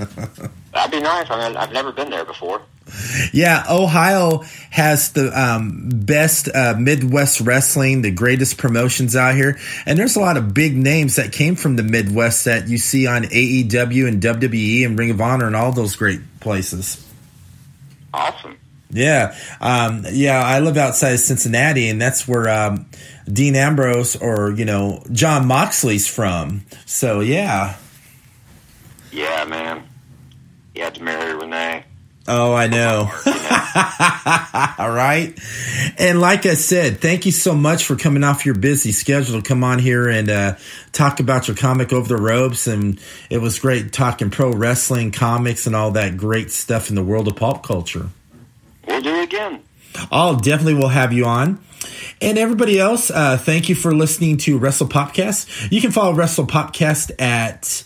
<laughs> that'd be nice. I mean, I've never been there before. Yeah, Ohio has the um, best uh, Midwest wrestling, the greatest promotions out here, and there's a lot of big names that came from the Midwest that you see on AEW and WWE and Ring of Honor and all those great places. Awesome. Yeah, um, yeah. I live outside of Cincinnati, and that's where um, Dean Ambrose or you know Jon Moxley's from. So yeah. Yeah, man. He had to marry Renee. Oh, I know. <laughs> All right. And like I said, thank you so much for coming off your busy schedule to come on here and uh, talk about your comic Over the Ropes. And it was great talking pro wrestling, comics, and all that great stuff in the world of pop culture. We'll do it again. I'll definitely we'll have you on. And everybody else, uh, thank you for listening to Wrestle Popcast. You can follow Wrestle Popcast at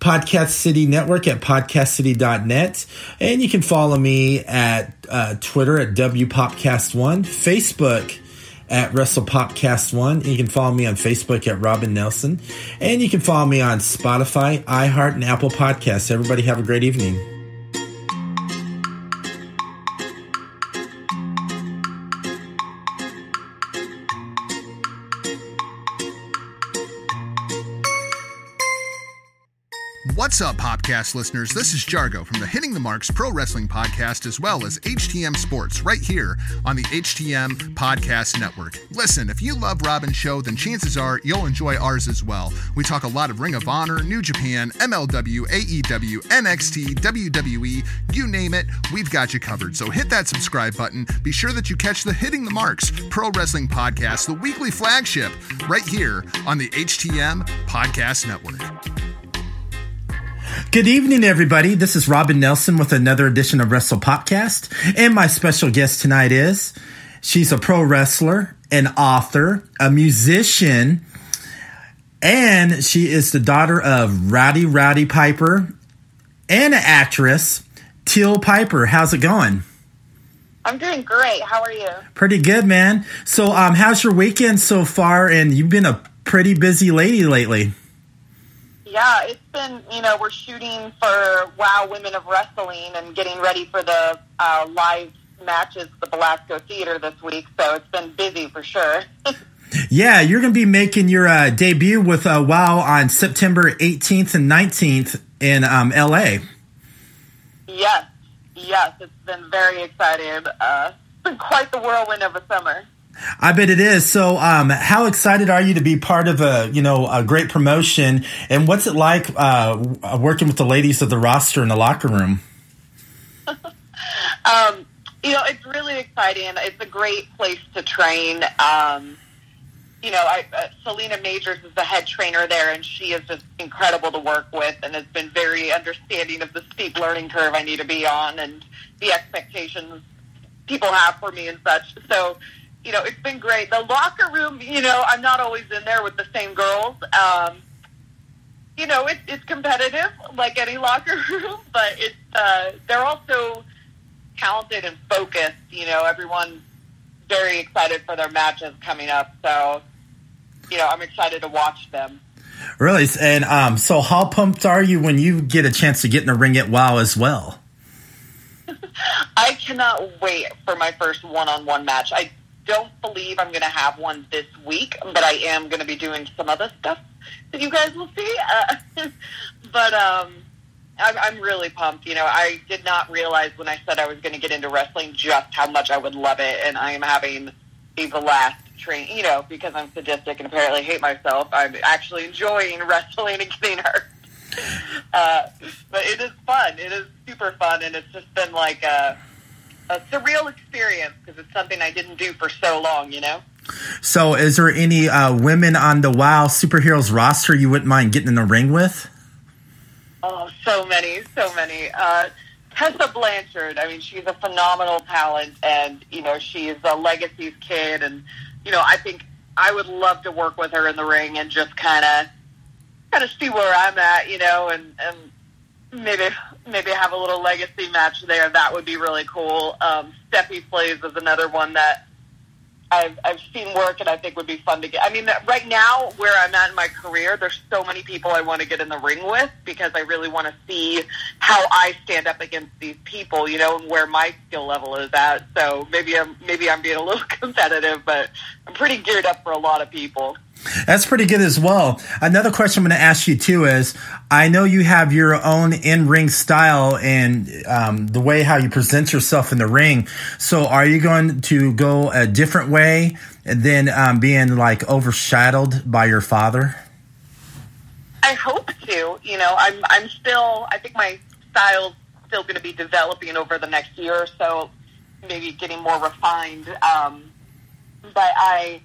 Podcast City Network at podcastcity.net. And you can follow me at uh, Twitter at WPopcast1, Facebook at WrestlePopcast1. You can follow me on Facebook at Robin Nelson. And you can follow me on Spotify, iHeart, and Apple Podcasts. Everybody have a great evening. What's up, Popcast listeners? This is Jargo from the Hitting the Marks Pro Wrestling Podcast, as well as HTM Sports, right here on the HTM Podcast Network. Listen, if you love Robin's show, then chances are you'll enjoy ours as well. We talk a lot of Ring of Honor, New Japan, MLW, AEW, NXT, WWE, you name it, we've got you covered. So hit that subscribe button. Be sure that you catch the Hitting the Marks Pro Wrestling Podcast, the weekly flagship, right here on the HTM Podcast Network. Good evening, everybody. This is Robin Nelson with another edition of Wrestle Popcast. And my special guest tonight is she's a pro wrestler, an author, a musician, and she is the daughter of Rowdy Roddy Piper and an actress, Teal Piper. How's it going? I'm doing great. How are you? Pretty good, man. So, um, how's your weekend so far? And you've been a pretty busy lady lately. Yeah, it's been, you know, we're shooting for Wow Women of Wrestling and getting ready for the uh, live matches at the Belasco Theater this week. So it's been busy for sure. <laughs> yeah, you're going to be making your uh, debut with uh, WoW on September 18th and 19th in um, LA. Yes, yes, it's been very exciting. Uh, it's <laughs> been quite the whirlwind of a summer. I bet it is. So, um, how excited are you to be part of a you know a great promotion? And what's it like uh, working with the ladies of the roster in the locker room? <laughs> um, you know, it's really exciting. It's a great place to train. Um, you know, I, uh, Selina Majors is the head trainer there, and she is just incredible to work with, and has been very understanding of the steep learning curve I need to be on, and the expectations people have for me and such. So you know, it's been great. The locker room, you know, I'm not always in there with the same girls. Um, you know, it, it's competitive like any <laughs> locker room, but it's uh, they're also talented and focused. You know, everyone's very excited for their matches coming up. So, you know, I'm excited to watch them. Really, and um, so how pumped are you when you get a chance to get in the ring at WoW as well? <laughs> I cannot wait for my first one-on-one match. I don't believe I'm going to have one this week, but I am going to be doing some other stuff that you guys will see. Uh, <laughs> but um, I'm, I'm really pumped. You know, I did not realize when I said I was going to get into wrestling just how much I would love it, and I am having a blast train. You know, because I'm sadistic and apparently hate myself, I'm actually enjoying <laughs> wrestling and getting hurt. Uh, but it is fun. It is super fun, and it's just been like. Uh, a surreal experience because it's something I didn't do for so long, you know. So, is there any uh, women on the WoW superheroes roster you wouldn't mind getting in the ring with? Oh, so many, so many. Uh, Tessa Blanchard. I mean, she's a phenomenal talent, and you know, she is a Legacy's kid, and you know, I think I would love to work with her in the ring and just kind of kind of see where I'm at, you know, and and maybe maybe have a little legacy match there. That would be really cool. Um, Steffi Flays is another one that I've I've seen work and I think would be fun to get. I mean, right now where I'm at in my career, there's so many people I want to get in the ring with because I really want to see how I stand up against these people, you know, and where my skill level is at. So maybe I'm maybe I'm being a little <laughs> competitive, but I'm pretty geared up for a lot of people. That's pretty good as well. Another question I'm going to ask you too is I know you have your own in ring style and um, the way how you present yourself in the ring. So are you going to go a different way than um, being like overshadowed by your father? I hope to. You know, I'm I'm still. I think my style's still going to be developing over the next year or so, maybe getting more refined. Um, but I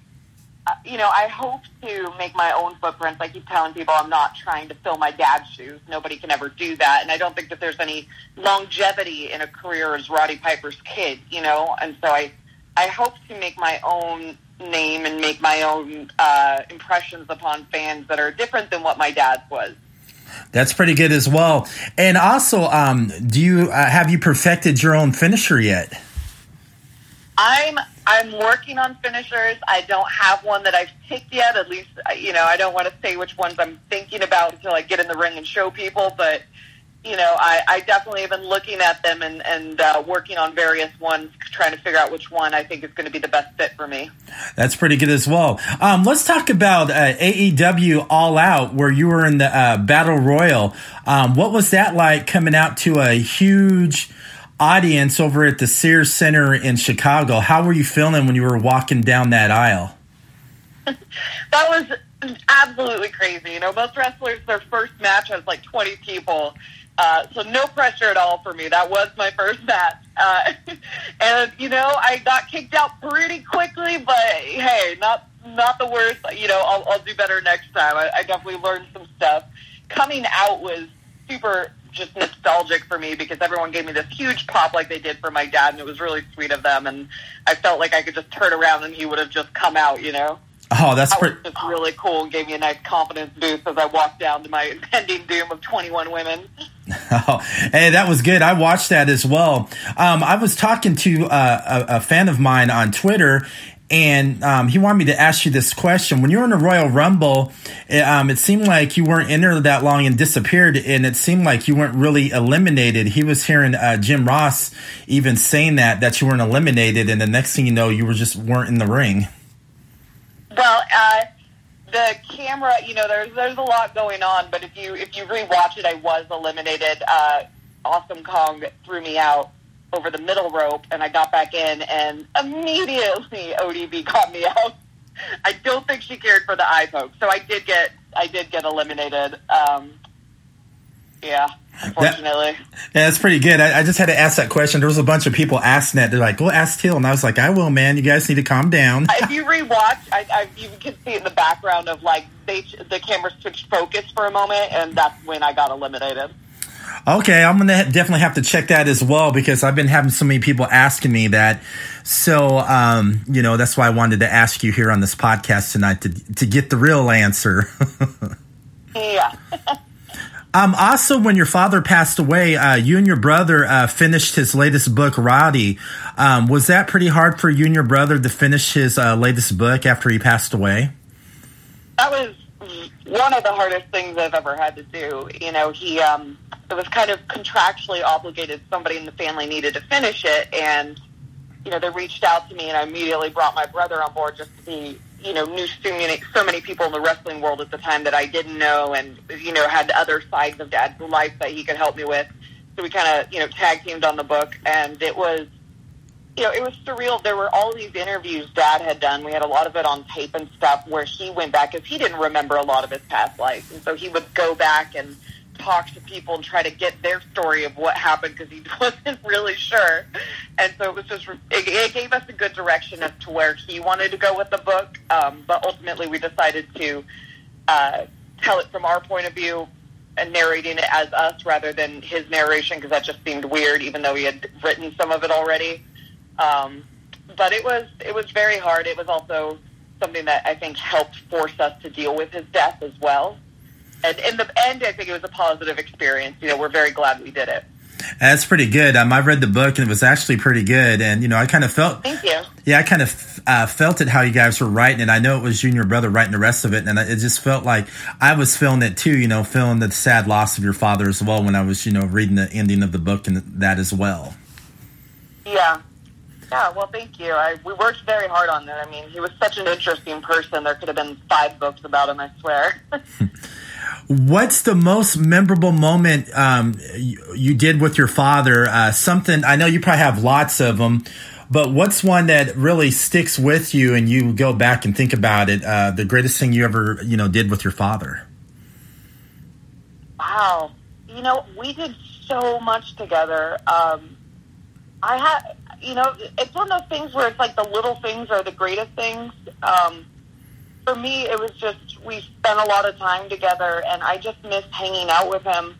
you know, I hope to make my own footprints. I keep telling people I'm not trying to fill my dad's shoes. Nobody can ever do that. And I don't think that there's any longevity in a career as Roddy Piper's kid, you know? And so I, I hope to make my own name and make my own uh, impressions upon fans that are different than what my dad's was. That's pretty good as well. And also, um, do you uh, have you perfected your own finisher yet? I'm I'm working on finishers. I don't have one that I've picked yet. At least, you know, I don't want to say which ones I'm thinking about until I get in the ring and show people. But you know, I, I definitely have been looking at them and, and uh, working on various ones, trying to figure out which one I think is going to be the best fit for me. That's pretty good as well. Um, let's talk about uh, AEW All Out, where you were in the uh, Battle Royal. Um, what was that like coming out to a huge audience over at the Sears Center in Chicago. How were you feeling when you were walking down that aisle? <laughs> that was absolutely crazy. You know, most wrestlers, their first match has like 20 people. Uh, so no pressure at all for me. That was my first match. Uh, <laughs> and, you know, I got kicked out pretty quickly, but hey, not not the worst. You know, I'll, I'll do better next time. I, I definitely learned some stuff. Coming out was super just nostalgic for me because everyone gave me this huge pop like they did for my dad, and it was really sweet of them. And I felt like I could just turn around and he would have just come out, you know. Oh, that's that pretty. just really cool and gave me a nice confidence boost as I walked down to my <laughs> impending doom of 21 women. <laughs> Oh, hey, that was good. I watched that as well. Um, I was talking to uh, a, a fan of mine on Twitter, and um, he wanted me to ask you this question. When you were in the Royal Rumble, it, um, it, seemed like you weren't in there that long and disappeared, and it seemed like you weren't really eliminated. He was hearing uh, Jim Ross even saying that that you weren't eliminated, and the next thing you know, you were just weren't in the ring. Well, uh, the camera, you know, there's there's a lot going on, but if you if you rewatch it, I was eliminated. Uh, awesome Kong threw me out over the middle rope, and I got back in, and immediately ODB caught me <laughs> out. I don't think she cared for the eye poke, so I did get I did get eliminated. Um, yeah, unfortunately. That, yeah, that's pretty good. I, I, just had to ask that question. There was a bunch of people asking that. They're like, "Go ask Till," and I was like, "I will, man. You guys need to calm down." if you rewatch, I, I you can see in the background of like they the camera switched focus for a moment, and that's when I got eliminated. Okay, I'm gonna definitely have to check that as well because I've been having so many people asking me that. So, um, you know, that's why I wanted to ask you here on this podcast tonight to to get the real answer. <laughs> yeah. Um, also, when your father passed away, uh, you and your brother uh, finished his latest book, Roddy. Um, was that pretty hard for you and your brother to finish his uh, latest book after he passed away? That was one of the hardest things I've ever had to do. You know, he um, it was kind of contractually obligated. Somebody in the family needed to finish it, and you know, they reached out to me, and I immediately brought my brother on board just to be, you know, knew so many, so many people in the wrestling world at the time that I didn't know, and you know, had other sides of Dad's life that he could help me with. So we kind of, you know, tag teamed on the book, and it was you know, it was surreal. There were all these interviews Dad had done. We had a lot of it on tape and stuff where he went back because he didn't remember a lot of his past life, and so he would go back and talk to people and try to get their story of what happened because he <laughs> wasn't really sure. And so it was just it, it gave us a good direction as to where he wanted to go with the book. Um, but ultimately, we decided to uh, tell it from our point of view and narrating it as us rather than his narration because that just seemed weird, even though he had written some of it already. Um, but it was it was very hard. It was also something that I think helped force us to deal with his death as well. And in the end, I think it was a positive experience. You know, we're very glad we did it. That's pretty good. Um, I read the book and it was actually pretty good. And you know, I kind of felt. Thank you. Yeah, I kind of uh, felt it how you guys were writing it. I know it was you and your brother writing the rest of it, and it just felt like I was feeling it too. You know, feeling the sad loss of your father as well when I was, you know, reading the ending of the book and that as well. Yeah, yeah. Well, thank you. I, we worked very hard on that. I mean, he was such an interesting person. There could have been five books about him. I swear. <laughs> What's the most memorable moment um, you, you, did with your father? Uh, something I know you probably have lots of them, but what's one that really sticks with you and you go back and think about it? Uh, the greatest thing you ever you know did with your father. Wow, you know we did so much together. Um, I had, you know, it's one of those things where it's like the little things are the greatest things. Um, for me, it was just we spent a lot of time together, and I just missed hanging out with him.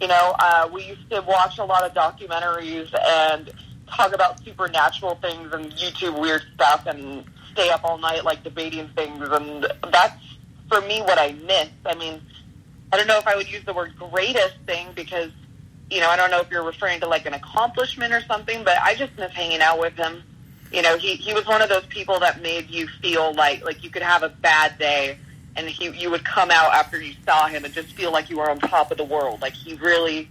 You know, uh, we used to watch a lot of documentaries and talk about supernatural things and YouTube weird stuff, and stay up all night like debating things, and that's for me what I miss. I mean, I don't know if I would use the word greatest thing because you know I don't know if you're referring to like an accomplishment or something, but I just miss hanging out with him you know, he, he was one of those people that made you feel like like you could have a bad day and he you would come out after you saw him and just feel like you were on top of the world. Like he really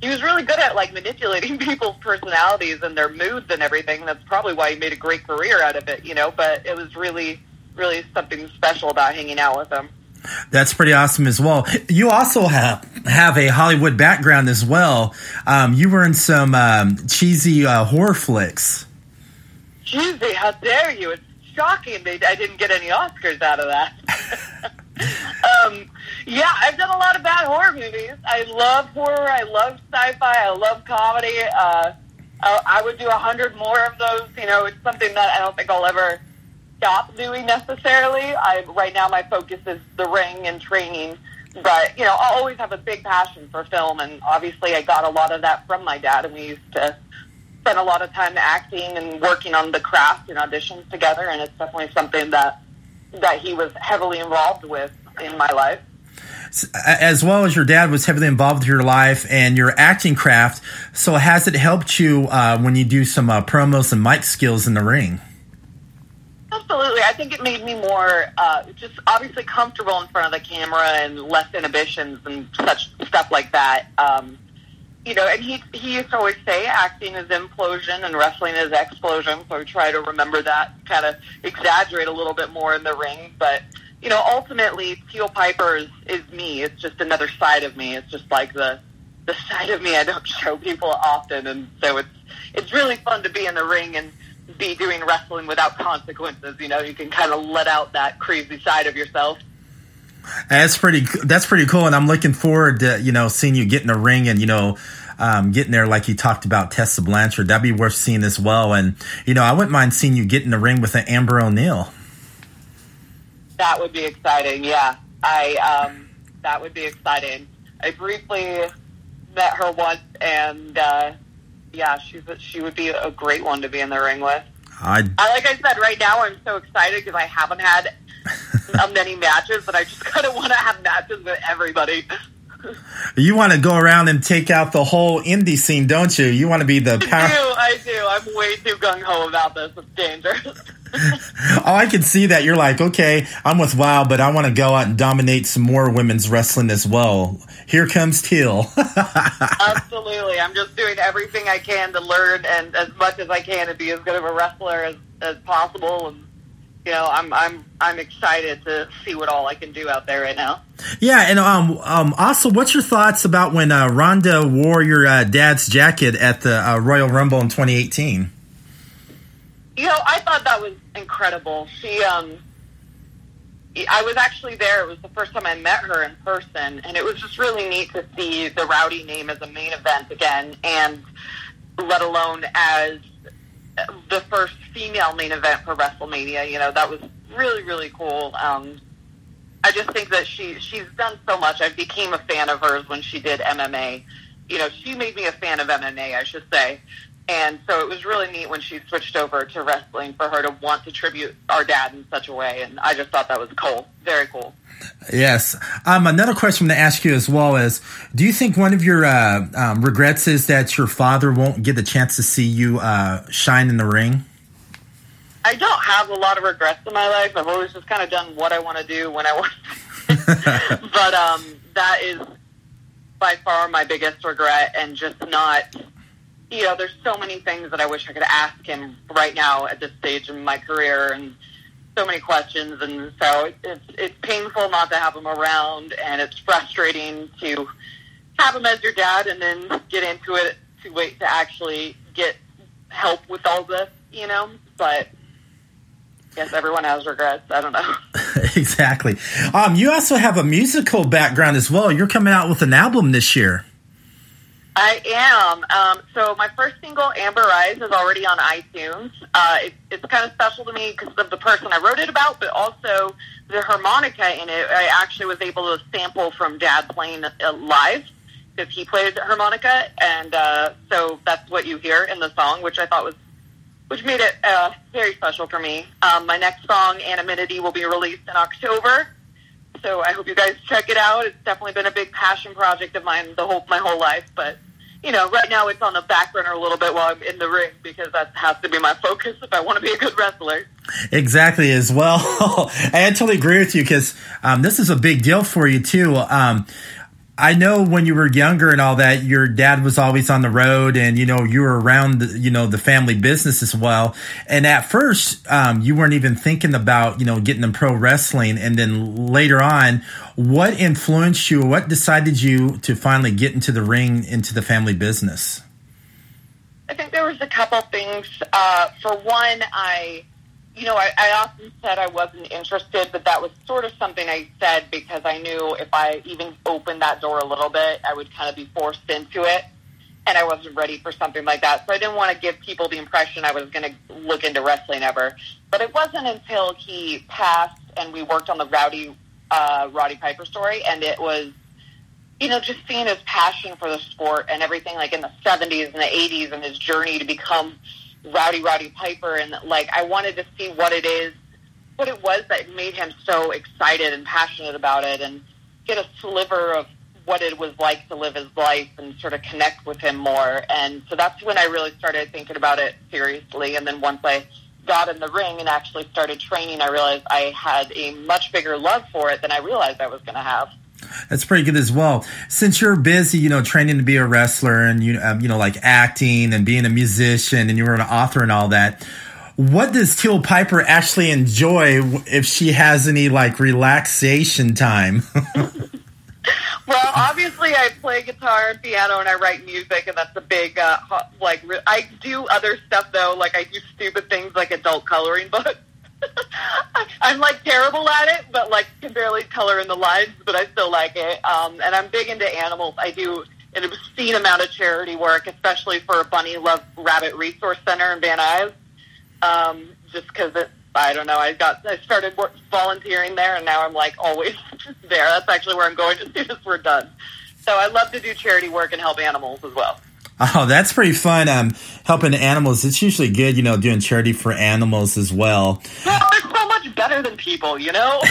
he was really good at like manipulating <laughs> people's personalities and their moods and everything. That's probably why he made a great career out of it, you know, but it was really really something special about hanging out with him. That's pretty awesome as well. You also have have a Hollywood background as well. Um, you were in some um, cheesy uh, horror flicks. Tuesday, how dare you? It's shocking they, I didn't get any Oscars out of that. <laughs> um, yeah, I've done a lot of bad horror movies. I love horror. I love sci-fi. I love comedy. Uh, I, I would do a hundred more of those. You know, it's something that I don't think I'll ever stop doing necessarily. I right now my focus is the ring and training, but you know I'll always have a big passion for film, and obviously I got a lot of that from my dad, and we used to spend a lot of time acting and working on the craft and auditions together, and it's definitely something that that he was heavily involved with in my life. As well as your dad was heavily involved with your life and your acting craft, so has it helped you uh, when you do some uh, promos and mic skills in the ring? Absolutely. I think it made me more uh, just obviously comfortable in front of the camera and less inhibitions and such stuff like that. Um, you know, and he he used to always say acting is implosion and wrestling is explosion. So I try to remember that, kind of exaggerate a little bit more in the ring. But you know, ultimately, Teal Piper is, is me. It's just another side of me. It's just like the the side of me I don't <laughs> show people often, and so it's it's really fun to be in the ring and be doing wrestling without consequences. You know, you can kind of let out that crazy side of yourself. That's pretty. That's pretty cool, and I'm looking forward to you know seeing you get in the ring and you know um, getting there like you talked about Tessa Blanchard. That'd be worth seeing as well. And you know I wouldn't mind seeing you get in the ring with an Amber O'Neill. That would be exciting. Yeah, I um, that would be exciting. I briefly met her once, and uh, yeah, she's a, she would be a great one to be in the ring with. I, I like I said, right now I'm so excited because I haven't had <laughs> many matches, but I just kind of want to have matches with everybody. You want to go around and take out the whole indie scene, don't you? You want to be the power. I do. I do. I'm way too gung ho about this. It's dangerous. <laughs> oh, I can see that. You're like, okay, I'm with WoW, but I want to go out and dominate some more women's wrestling as well. Here comes Teal. <laughs> Absolutely. I'm just doing everything I can to learn and as much as I can to be as good of a wrestler as, as possible. And you know, I'm I'm I'm excited to see what all I can do out there right now. Yeah, and um, um also, what's your thoughts about when uh, Ronda wore your uh, dad's jacket at the uh, Royal Rumble in 2018? You know, I thought that was incredible. She, um, I was actually there. It was the first time I met her in person, and it was just really neat to see the Rowdy name as a main event again, and let alone as the first female main event for WrestleMania. You know, that was really really cool. Um, I just think that she she's done so much. I became a fan of hers when she did MMA. You know, she made me a fan of MMA, I should say. And so it was really neat when she switched over to wrestling for her to want to tribute our dad in such a way. And I just thought that was cool. Very cool. Yes. Um, another question to ask you as well is Do you think one of your uh, um, regrets is that your father won't get the chance to see you uh, shine in the ring? I don't have a lot of regrets in my life. I've always just kind of done what I want to do when I want. to. <laughs> but um, that is by far my biggest regret, and just not you know, there's so many things that I wish I could ask him right now at this stage in my career, and so many questions, and so it's it's painful not to have him around, and it's frustrating to have him as your dad, and then get into it to wait to actually get help with all this, you know. But yes, everyone has regrets. I don't know. <laughs> <laughs> exactly. Um, you also have a musical background as well. You're coming out with an album this year. I am. Um, so my first single, Amber Eyes, is already on iTunes. Uh, it, it's kind of special to me because of the person I wrote it about, but also the harmonica in it. I actually was able to sample from Dad playing uh, live because he played harmonica, and uh, so that's what you hear in the song, which I thought was, which made it uh, very special for me. Um, my next song, Anonymity, will be released in October. So I hope you guys check it out. It's definitely been a big passion project of mine the whole my whole life, but you know, right now it's on the back burner a little bit while I'm in the ring because that has to be my focus if I want to be a good wrestler. Exactly, as well. <laughs> I totally agree with you because um, this is a big deal for you too. Um, I know when you were younger and all that, your dad was always on the road, and you know you were around, the, you know, the family business as well. And at first, um, you weren't even thinking about, you know, getting in pro wrestling. And then later on, what influenced you? What decided you to finally get into the ring, into the family business? I think there was a couple things. Uh, for one, I you know, I, I often said I wasn't interested, but that was sort of something I said because I knew if I even opened that door a little bit, I would kind of be forced into it. And I wasn't ready for something like that. So I didn't want to give people the impression I was going to look into wrestling ever. But it wasn't until he passed and we worked on the Rowdy, uh, Roddy Piper story. And it was, you know, just seeing his passion for the sport and everything like in the 70s and the 80s and his journey to become Rowdy Roddy Piper, and like I wanted to see what it is, what it was that made him so excited and passionate about it, and get a sliver of what it was like to live his life and sort of connect with him more. And so that's when I really started thinking about it seriously. And then once I got in the ring and actually started training, I realized I had a much bigger love for it than I realized I was going to have. That's pretty good as well. Since you're busy, you know, training to be a wrestler and you, um, you know, like acting and being a musician, and you were an author and all that. What does Teal Piper actually enjoy if she has any like relaxation time? <laughs> well, obviously, I play guitar and piano, and I write music, and that's a big uh, like. I do other stuff though, like I do stupid things like adult coloring books. I'm like terrible at it, but like can barely color in the lines, but I still like it. Um, and I'm big into animals. I do an obscene amount of charity work, especially for Bunny Love Rabbit Resource Center in Van Nuys. Um, just because it, I don't know, I got I started work, volunteering there, and now I'm like always <laughs> there. That's actually where I'm going as soon as we're done. So I love to do charity work and help animals as well. Oh, that's pretty fun. Um, helping animals. It's usually good, you know, doing charity for animals as well. Well, it's so much better than people, you know?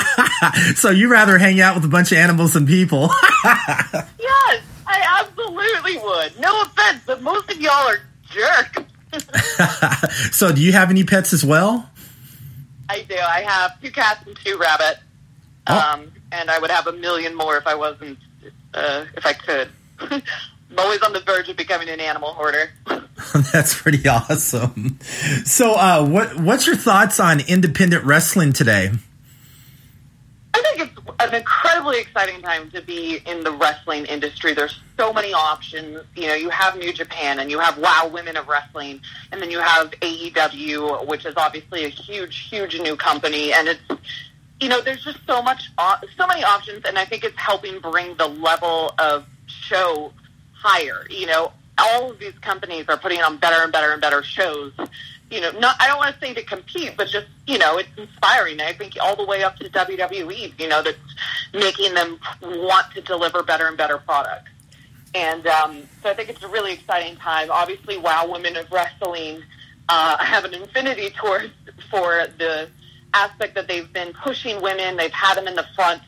<laughs> so you rather hang out with a bunch of animals than people? <laughs> yes, I absolutely would. No offense, but most of y'all are jerks. <laughs> so do you have any pets as well? I do. I have two cats and two rabbits. Oh. Um, and I would have a million more if I wasn't, uh, if I could. I'm always on the verge of becoming an animal hoarder. <laughs> That's pretty awesome. So, uh, what what's your thoughts on independent wrestling today? I think it's an incredibly exciting time to be in the wrestling industry. There's so many options. You know, you have New Japan and you have Wow Women of Wrestling, and then you have AEW, which is obviously a huge, huge new company, and it's you know, there's just so much, so many options, and I think it's helping bring the level of show higher. You know, all of these companies are putting on better and better and better shows. You know, not I don't want to say to compete, but just you know, it's inspiring. I think all the way up to WWE. You know, that's making them want to deliver better and better products. And um, so I think it's a really exciting time. Obviously, Wow Women of Wrestling uh, have an infinity towards for the aspect that they've been pushing women. They've had them in the front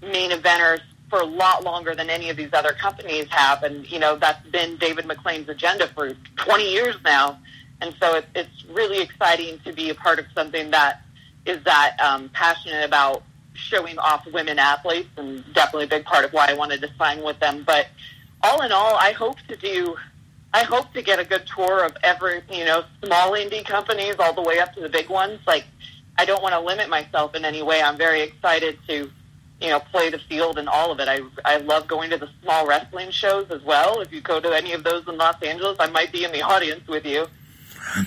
main eventers for a lot longer than any of these other companies have. And, you know, that's been David McLane's agenda for 20 years now. And so it, it's really exciting to be a part of something that is that um, passionate about showing off women athletes and definitely a big part of why I wanted to sign with them. But all in all, I hope to do, I hope to get a good tour of every, you know, small indie companies all the way up to the big ones. Like, I don't want to limit myself in any way. I'm very excited to, you know, play the field and all of it. I, I love going to the small wrestling shows as well. If you go to any of those in Los Angeles, I might be in the audience with you.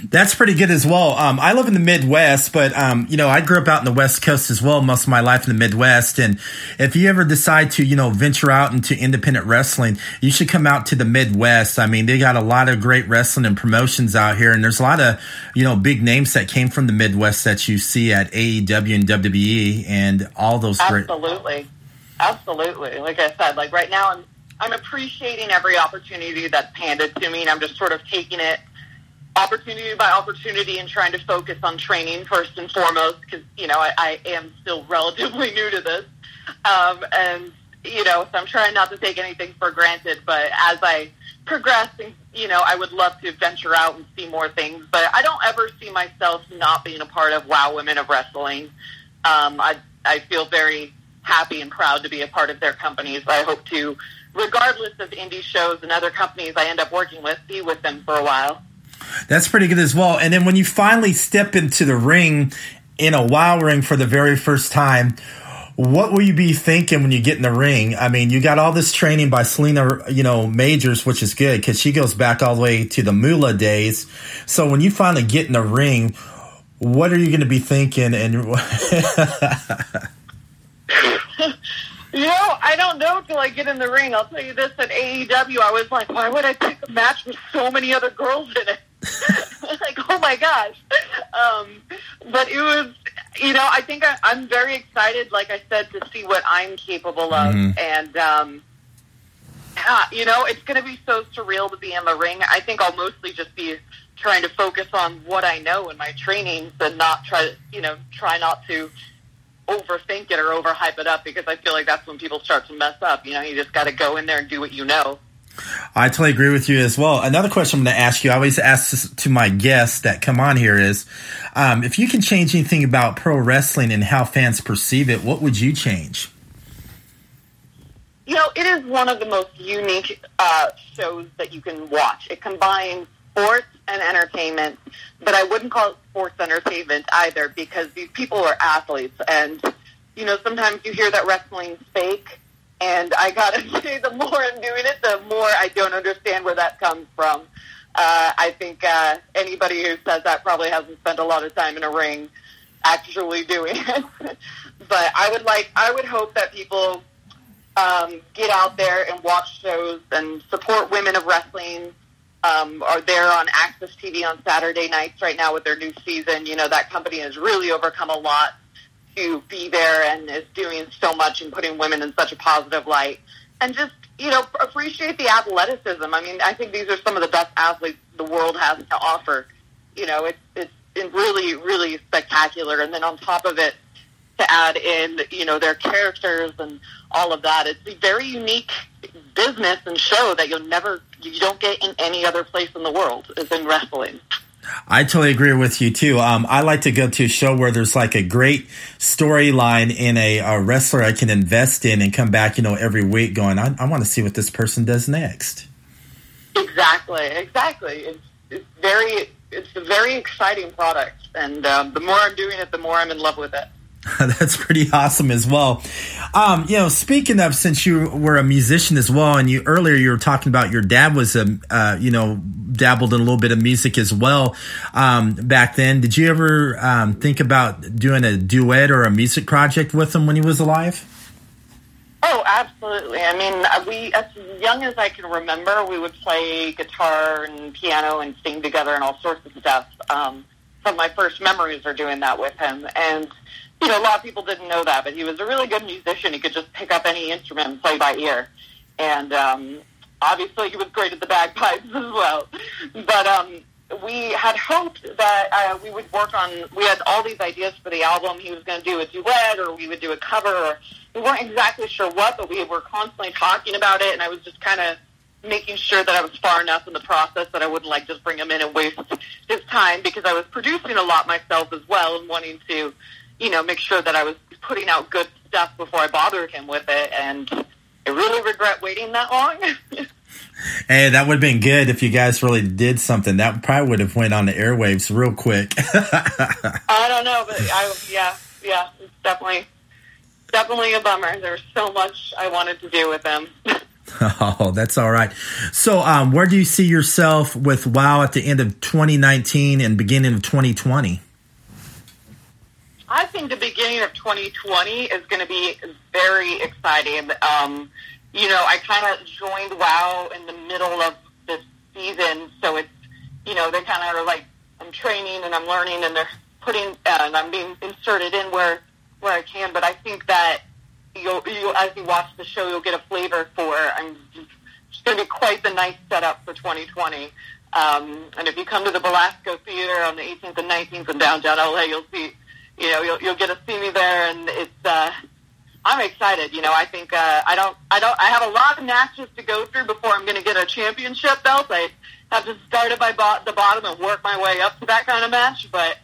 That's pretty good as well. Um, I live in the Midwest, but um, you know, I grew up out in the West Coast as well, most of my life in the Midwest. And if you ever decide to, you know, venture out into independent wrestling, you should come out to the Midwest. I mean, they got a lot of great wrestling and promotions out here, and there's a lot of, you know, big names that came from the Midwest that you see at AEW and WWE and all those absolutely, great- absolutely. Absolutely. Like I said, like right now, I'm I'm appreciating every opportunity that's handed to me, and I'm just sort of taking it opportunity by opportunity and trying to focus on training first and foremost because you know I, I am still <laughs> relatively new to this. Um, and you know so I'm trying not to take anything for granted but as I progress and you know I would love to venture out and see more things but I don't ever see myself not being a part of Wow Women of Wrestling. Um, I, I feel very happy and proud to be a part of their companies I hope to regardless of indie shows and other companies I end up working with be with them for a while that's pretty good as well. And then when you finally step into the ring in a WoW ring for the very first time, what will you be thinking when you get in the ring? I mean, you got all this training by Selina, you know, Majors, which is good because she goes back all the way to the Moolah days. So when you finally get in the ring, what are you going to be thinking? And <laughs> you know, I don't know till I get in the ring. I'll tell you this: at AEW, I was like, why would I pick a match with so many other girls in it? <laughs> like, oh my gosh. Um, but it was, you know, I think I, I'm very excited, like I said, to see what I'm capable of. Mm-hmm. And, um, yeah, you know, it's going to be so surreal to be in the ring. I think I'll mostly just be trying to focus on what I know in my trainings and not try, you know, try not to overthink it or overhype it up because I feel like that's when people start to mess up. You know, you just got to go in there and do what you know. I totally agree with you as well. Another question I'm going to ask you, I always ask this to my guests that come on here is, um, if you can change anything about pro wrestling and how fans perceive it, what would you change? You know, it is one of the most unique uh, shows that you can watch. It combines sports and entertainment, but I wouldn't call it sports entertainment either because these people are athletes. And, you know, sometimes you hear that wrestling's fake and I gotta <laughs> say, the more I'm doing it, the more I don't understand where that comes from. Uh, I think uh, anybody who says that probably hasn't spent a lot of time in a ring actually doing <laughs> it. but I would like, I would hope that people um, get out there and watch shows and support women of wrestling. Um, are there on AXS TV on Saturday nights right now with their new season. You know that company has really overcome a lot to be there and is doing so much and putting women in such a positive light. And just, you know, appreciate the athleticism. I mean, I think these are some of the best athletes the world has to offer. You know, it's, it's really, really spectacular. And then on top of it, to add in, you know, their characters and all of that. It's a very unique business and show that you'll never, you don't get in any other place in the world, is in wrestling. I totally agree with you too. Um, I like to go to a show where there's like a great storyline in a, a, wrestler I can invest in and come back, you know, every week going, I, I want to see what this person does next. Exactly, exactly. It's, it's very, it's a very exciting product, and um, the more I'm doing it, the more I'm in love with it. <laughs> That's pretty awesome as well. Um, you know, speaking of, since you were a musician as well, and you earlier you were talking about your dad was a, uh, you know, dabbled in a little bit of music as well um, back then. Did you ever um, think about doing a duet or a music project with him when he was alive? Oh, absolutely. I mean, uh, we as young as I can remember, we would play guitar and piano and sing together and all sorts of stuff. Um, some of my first memories are doing that with him, and you know, a lot of people didn't know that, but he was a really good musician. He could just pick up any instrument and play by ear. And, um, obviously he was great at the bagpipes <laughs> as well. But um, we had hoped that uh, we would work on. We had all these ideas for the album. He was going to do a duet, or we would do a cover. Or we weren't exactly sure what, but we were constantly talking about it. And I was just kind of making sure that I was far enough in the process that I wouldn't like just bring him in and waste his time because I was producing a lot myself as well and wanting to, you know, make sure that I was putting out good stuff before I bothered him with it. And I really regret waiting that long. <laughs> Hey, that would have been good if you guys really did something. That probably would have went on the airwaves real quick. <laughs> I don't know, but I yeah yeah it's definitely definitely a bummer. There's so much I wanted to do with them. <laughs> oh, that's all right. So, um, where do you see yourself with WoW at the end of 2019 and beginning of 2020? I think the beginning of 2020 is going to be very exciting. Um, you know, I kind of joined WoW in the middle of this season, so it's, you know, they kind of are like, I'm training and I'm learning and they're putting, uh, and I'm being inserted in where, where I can, but I think that you'll, you as you watch the show, you'll get a flavor for, I'm it's going to be quite the nice setup for 2020. Um, and if you come to the Belasco Theater on the 18th and 19th in downtown LA, you'll see, you know, you'll, you'll get to see me there, and it's, uh, I'm excited. You know, I think uh, I don't, I don't, I have a lot of matches to go through before I'm going to get a championship belt. I have to start at my bo- the bottom and work my way up to that kind of match. But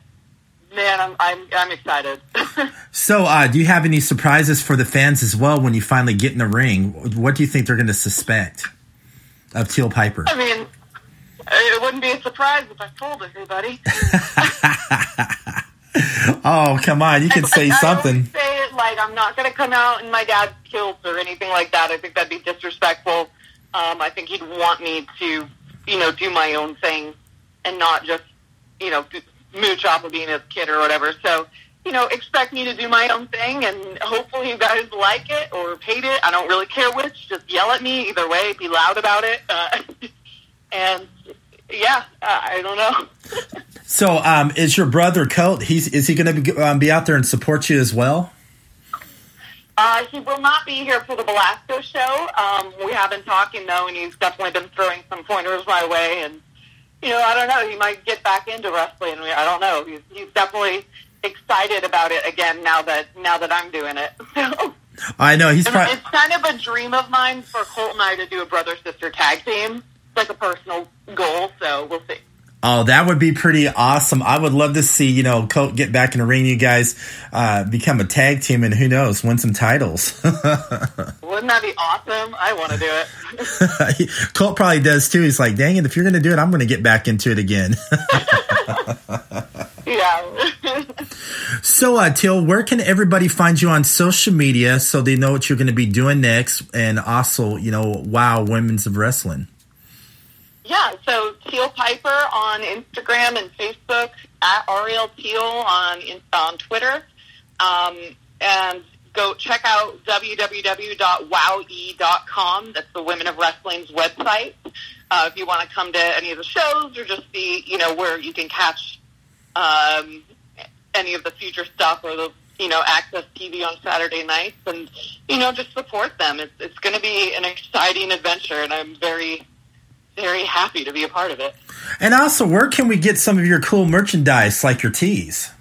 man, I'm, I'm, I'm excited. <laughs> so, uh, do you have any surprises for the fans as well when you finally get in the ring? What do you think they're going to suspect of Teal Piper? I mean, it wouldn't be a surprise if I told everybody. <laughs> <laughs> oh, come on. You can <laughs> say something. Say it like I'm not going to come out in my dad's kilt or anything like that. I think that'd be disrespectful. Um, I think he'd want me to, you know, do my own thing and not just, you know, mooch off of being a kid or whatever. So, you know, expect me to do my own thing and hopefully you guys like it or hate it. I don't really care which. Just yell at me either way. Be loud about it. Uh, <laughs> and yeah, uh, I don't know. so, um, is your brother Colt? He's is he going to be, um, be out there and support you as well? Uh, he will not be here for the Belasco show. Um, we have been talking though, and he's definitely been throwing some pointers my way. And you know, I don't know. He might get back into wrestling. I don't know. He's, he's definitely excited about it again now that now that I'm doing it. <laughs> I know he's. Pro- it's kind of a dream of mine for Colt and I to do a brother sister tag team. Like a personal goal, so we'll see. Oh, that would be pretty awesome. I would love to see, you know, Colt get back in the ring, you guys uh, become a tag team, and who knows, win some titles. <laughs> Wouldn't that be awesome? I want to do it. <laughs> Colt probably does too. He's like, dang it, if you're going to do it, I'm going to get back into it again. <laughs> yeah. so, uh, Teal, where can everybody find you on social media so they know what you're going to be doing next? And also, you know, wow, women's of wrestling. Yeah, so Teal Piper on Instagram and Facebook, at Ariel Teal on on Twitter, um, and go check out www.wowe.com. That's the Women of Wrestling's website. Uh, if you want to come to any of the shows or just see, you know, where you can catch um, any of the future stuff or the you know, AXS TV on Saturday nights and, you know, just support them. It's, it's going to be an exciting adventure and I'm very, very happy to be a part of it. And also, where can we get some of your cool merchandise, like your tees?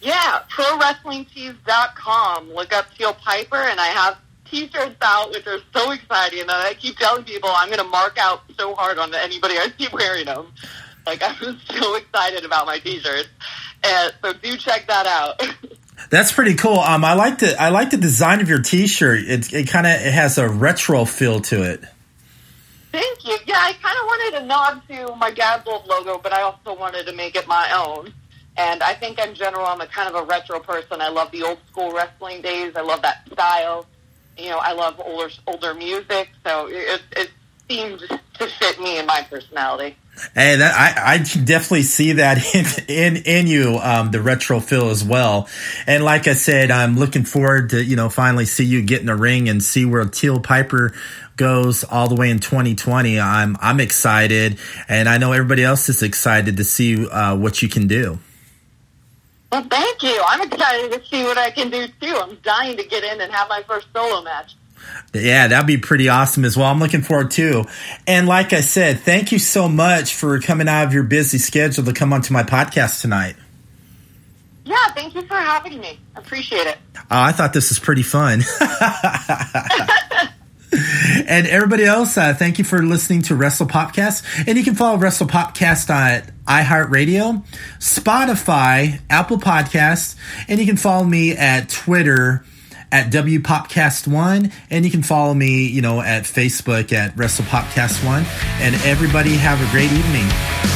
Yeah, ProWrestlingTees.com. Look up Teal Piper, and I have T-shirts out, which are so exciting. And I keep telling people I'm going to mark out so hard on anybody I see wearing them. Like I'm <laughs> so excited about my T-shirts, and so do check that out. <laughs> That's pretty cool. Um, I like the I like the design of your T-shirt. It it kind of it has a retro feel to it. Thank you. Yeah, I kind of wanted a nod to my dad's old logo, but I also wanted to make it my own. And I think in general, I'm a kind of a retro person. I love the old school wrestling days. I love that style. You know, I love older older music, so it, it seemed to fit me and my personality. Hey, that I, I definitely see that <laughs> in in, in you, um, the retro feel as well. And like I said, I'm looking forward to you know finally see you get in the ring and see where Teal Piper goes all the way in 2020. I'm I'm excited, and I know everybody else is excited to see uh, what you can do. Well, thank you. I'm excited to see what I can do too. I'm dying to get in and have my first solo match. Yeah, that'd be pretty awesome as well. I'm looking forward to. And like I said, thank you so much for coming out of your busy schedule to come onto my podcast tonight. Yeah, thank you for having me. Appreciate it. Oh, I thought this was pretty fun. <laughs> <laughs> and everybody else, uh, thank you for listening to Wrestle Popcast. And you can follow Wrestle Popcast on iHeartRadio, Spotify, Apple Podcasts, and you can follow me at Twitter at WPopcast1, and you can follow me, you know, at Facebook at WrestlePopcast1. And everybody have a great evening.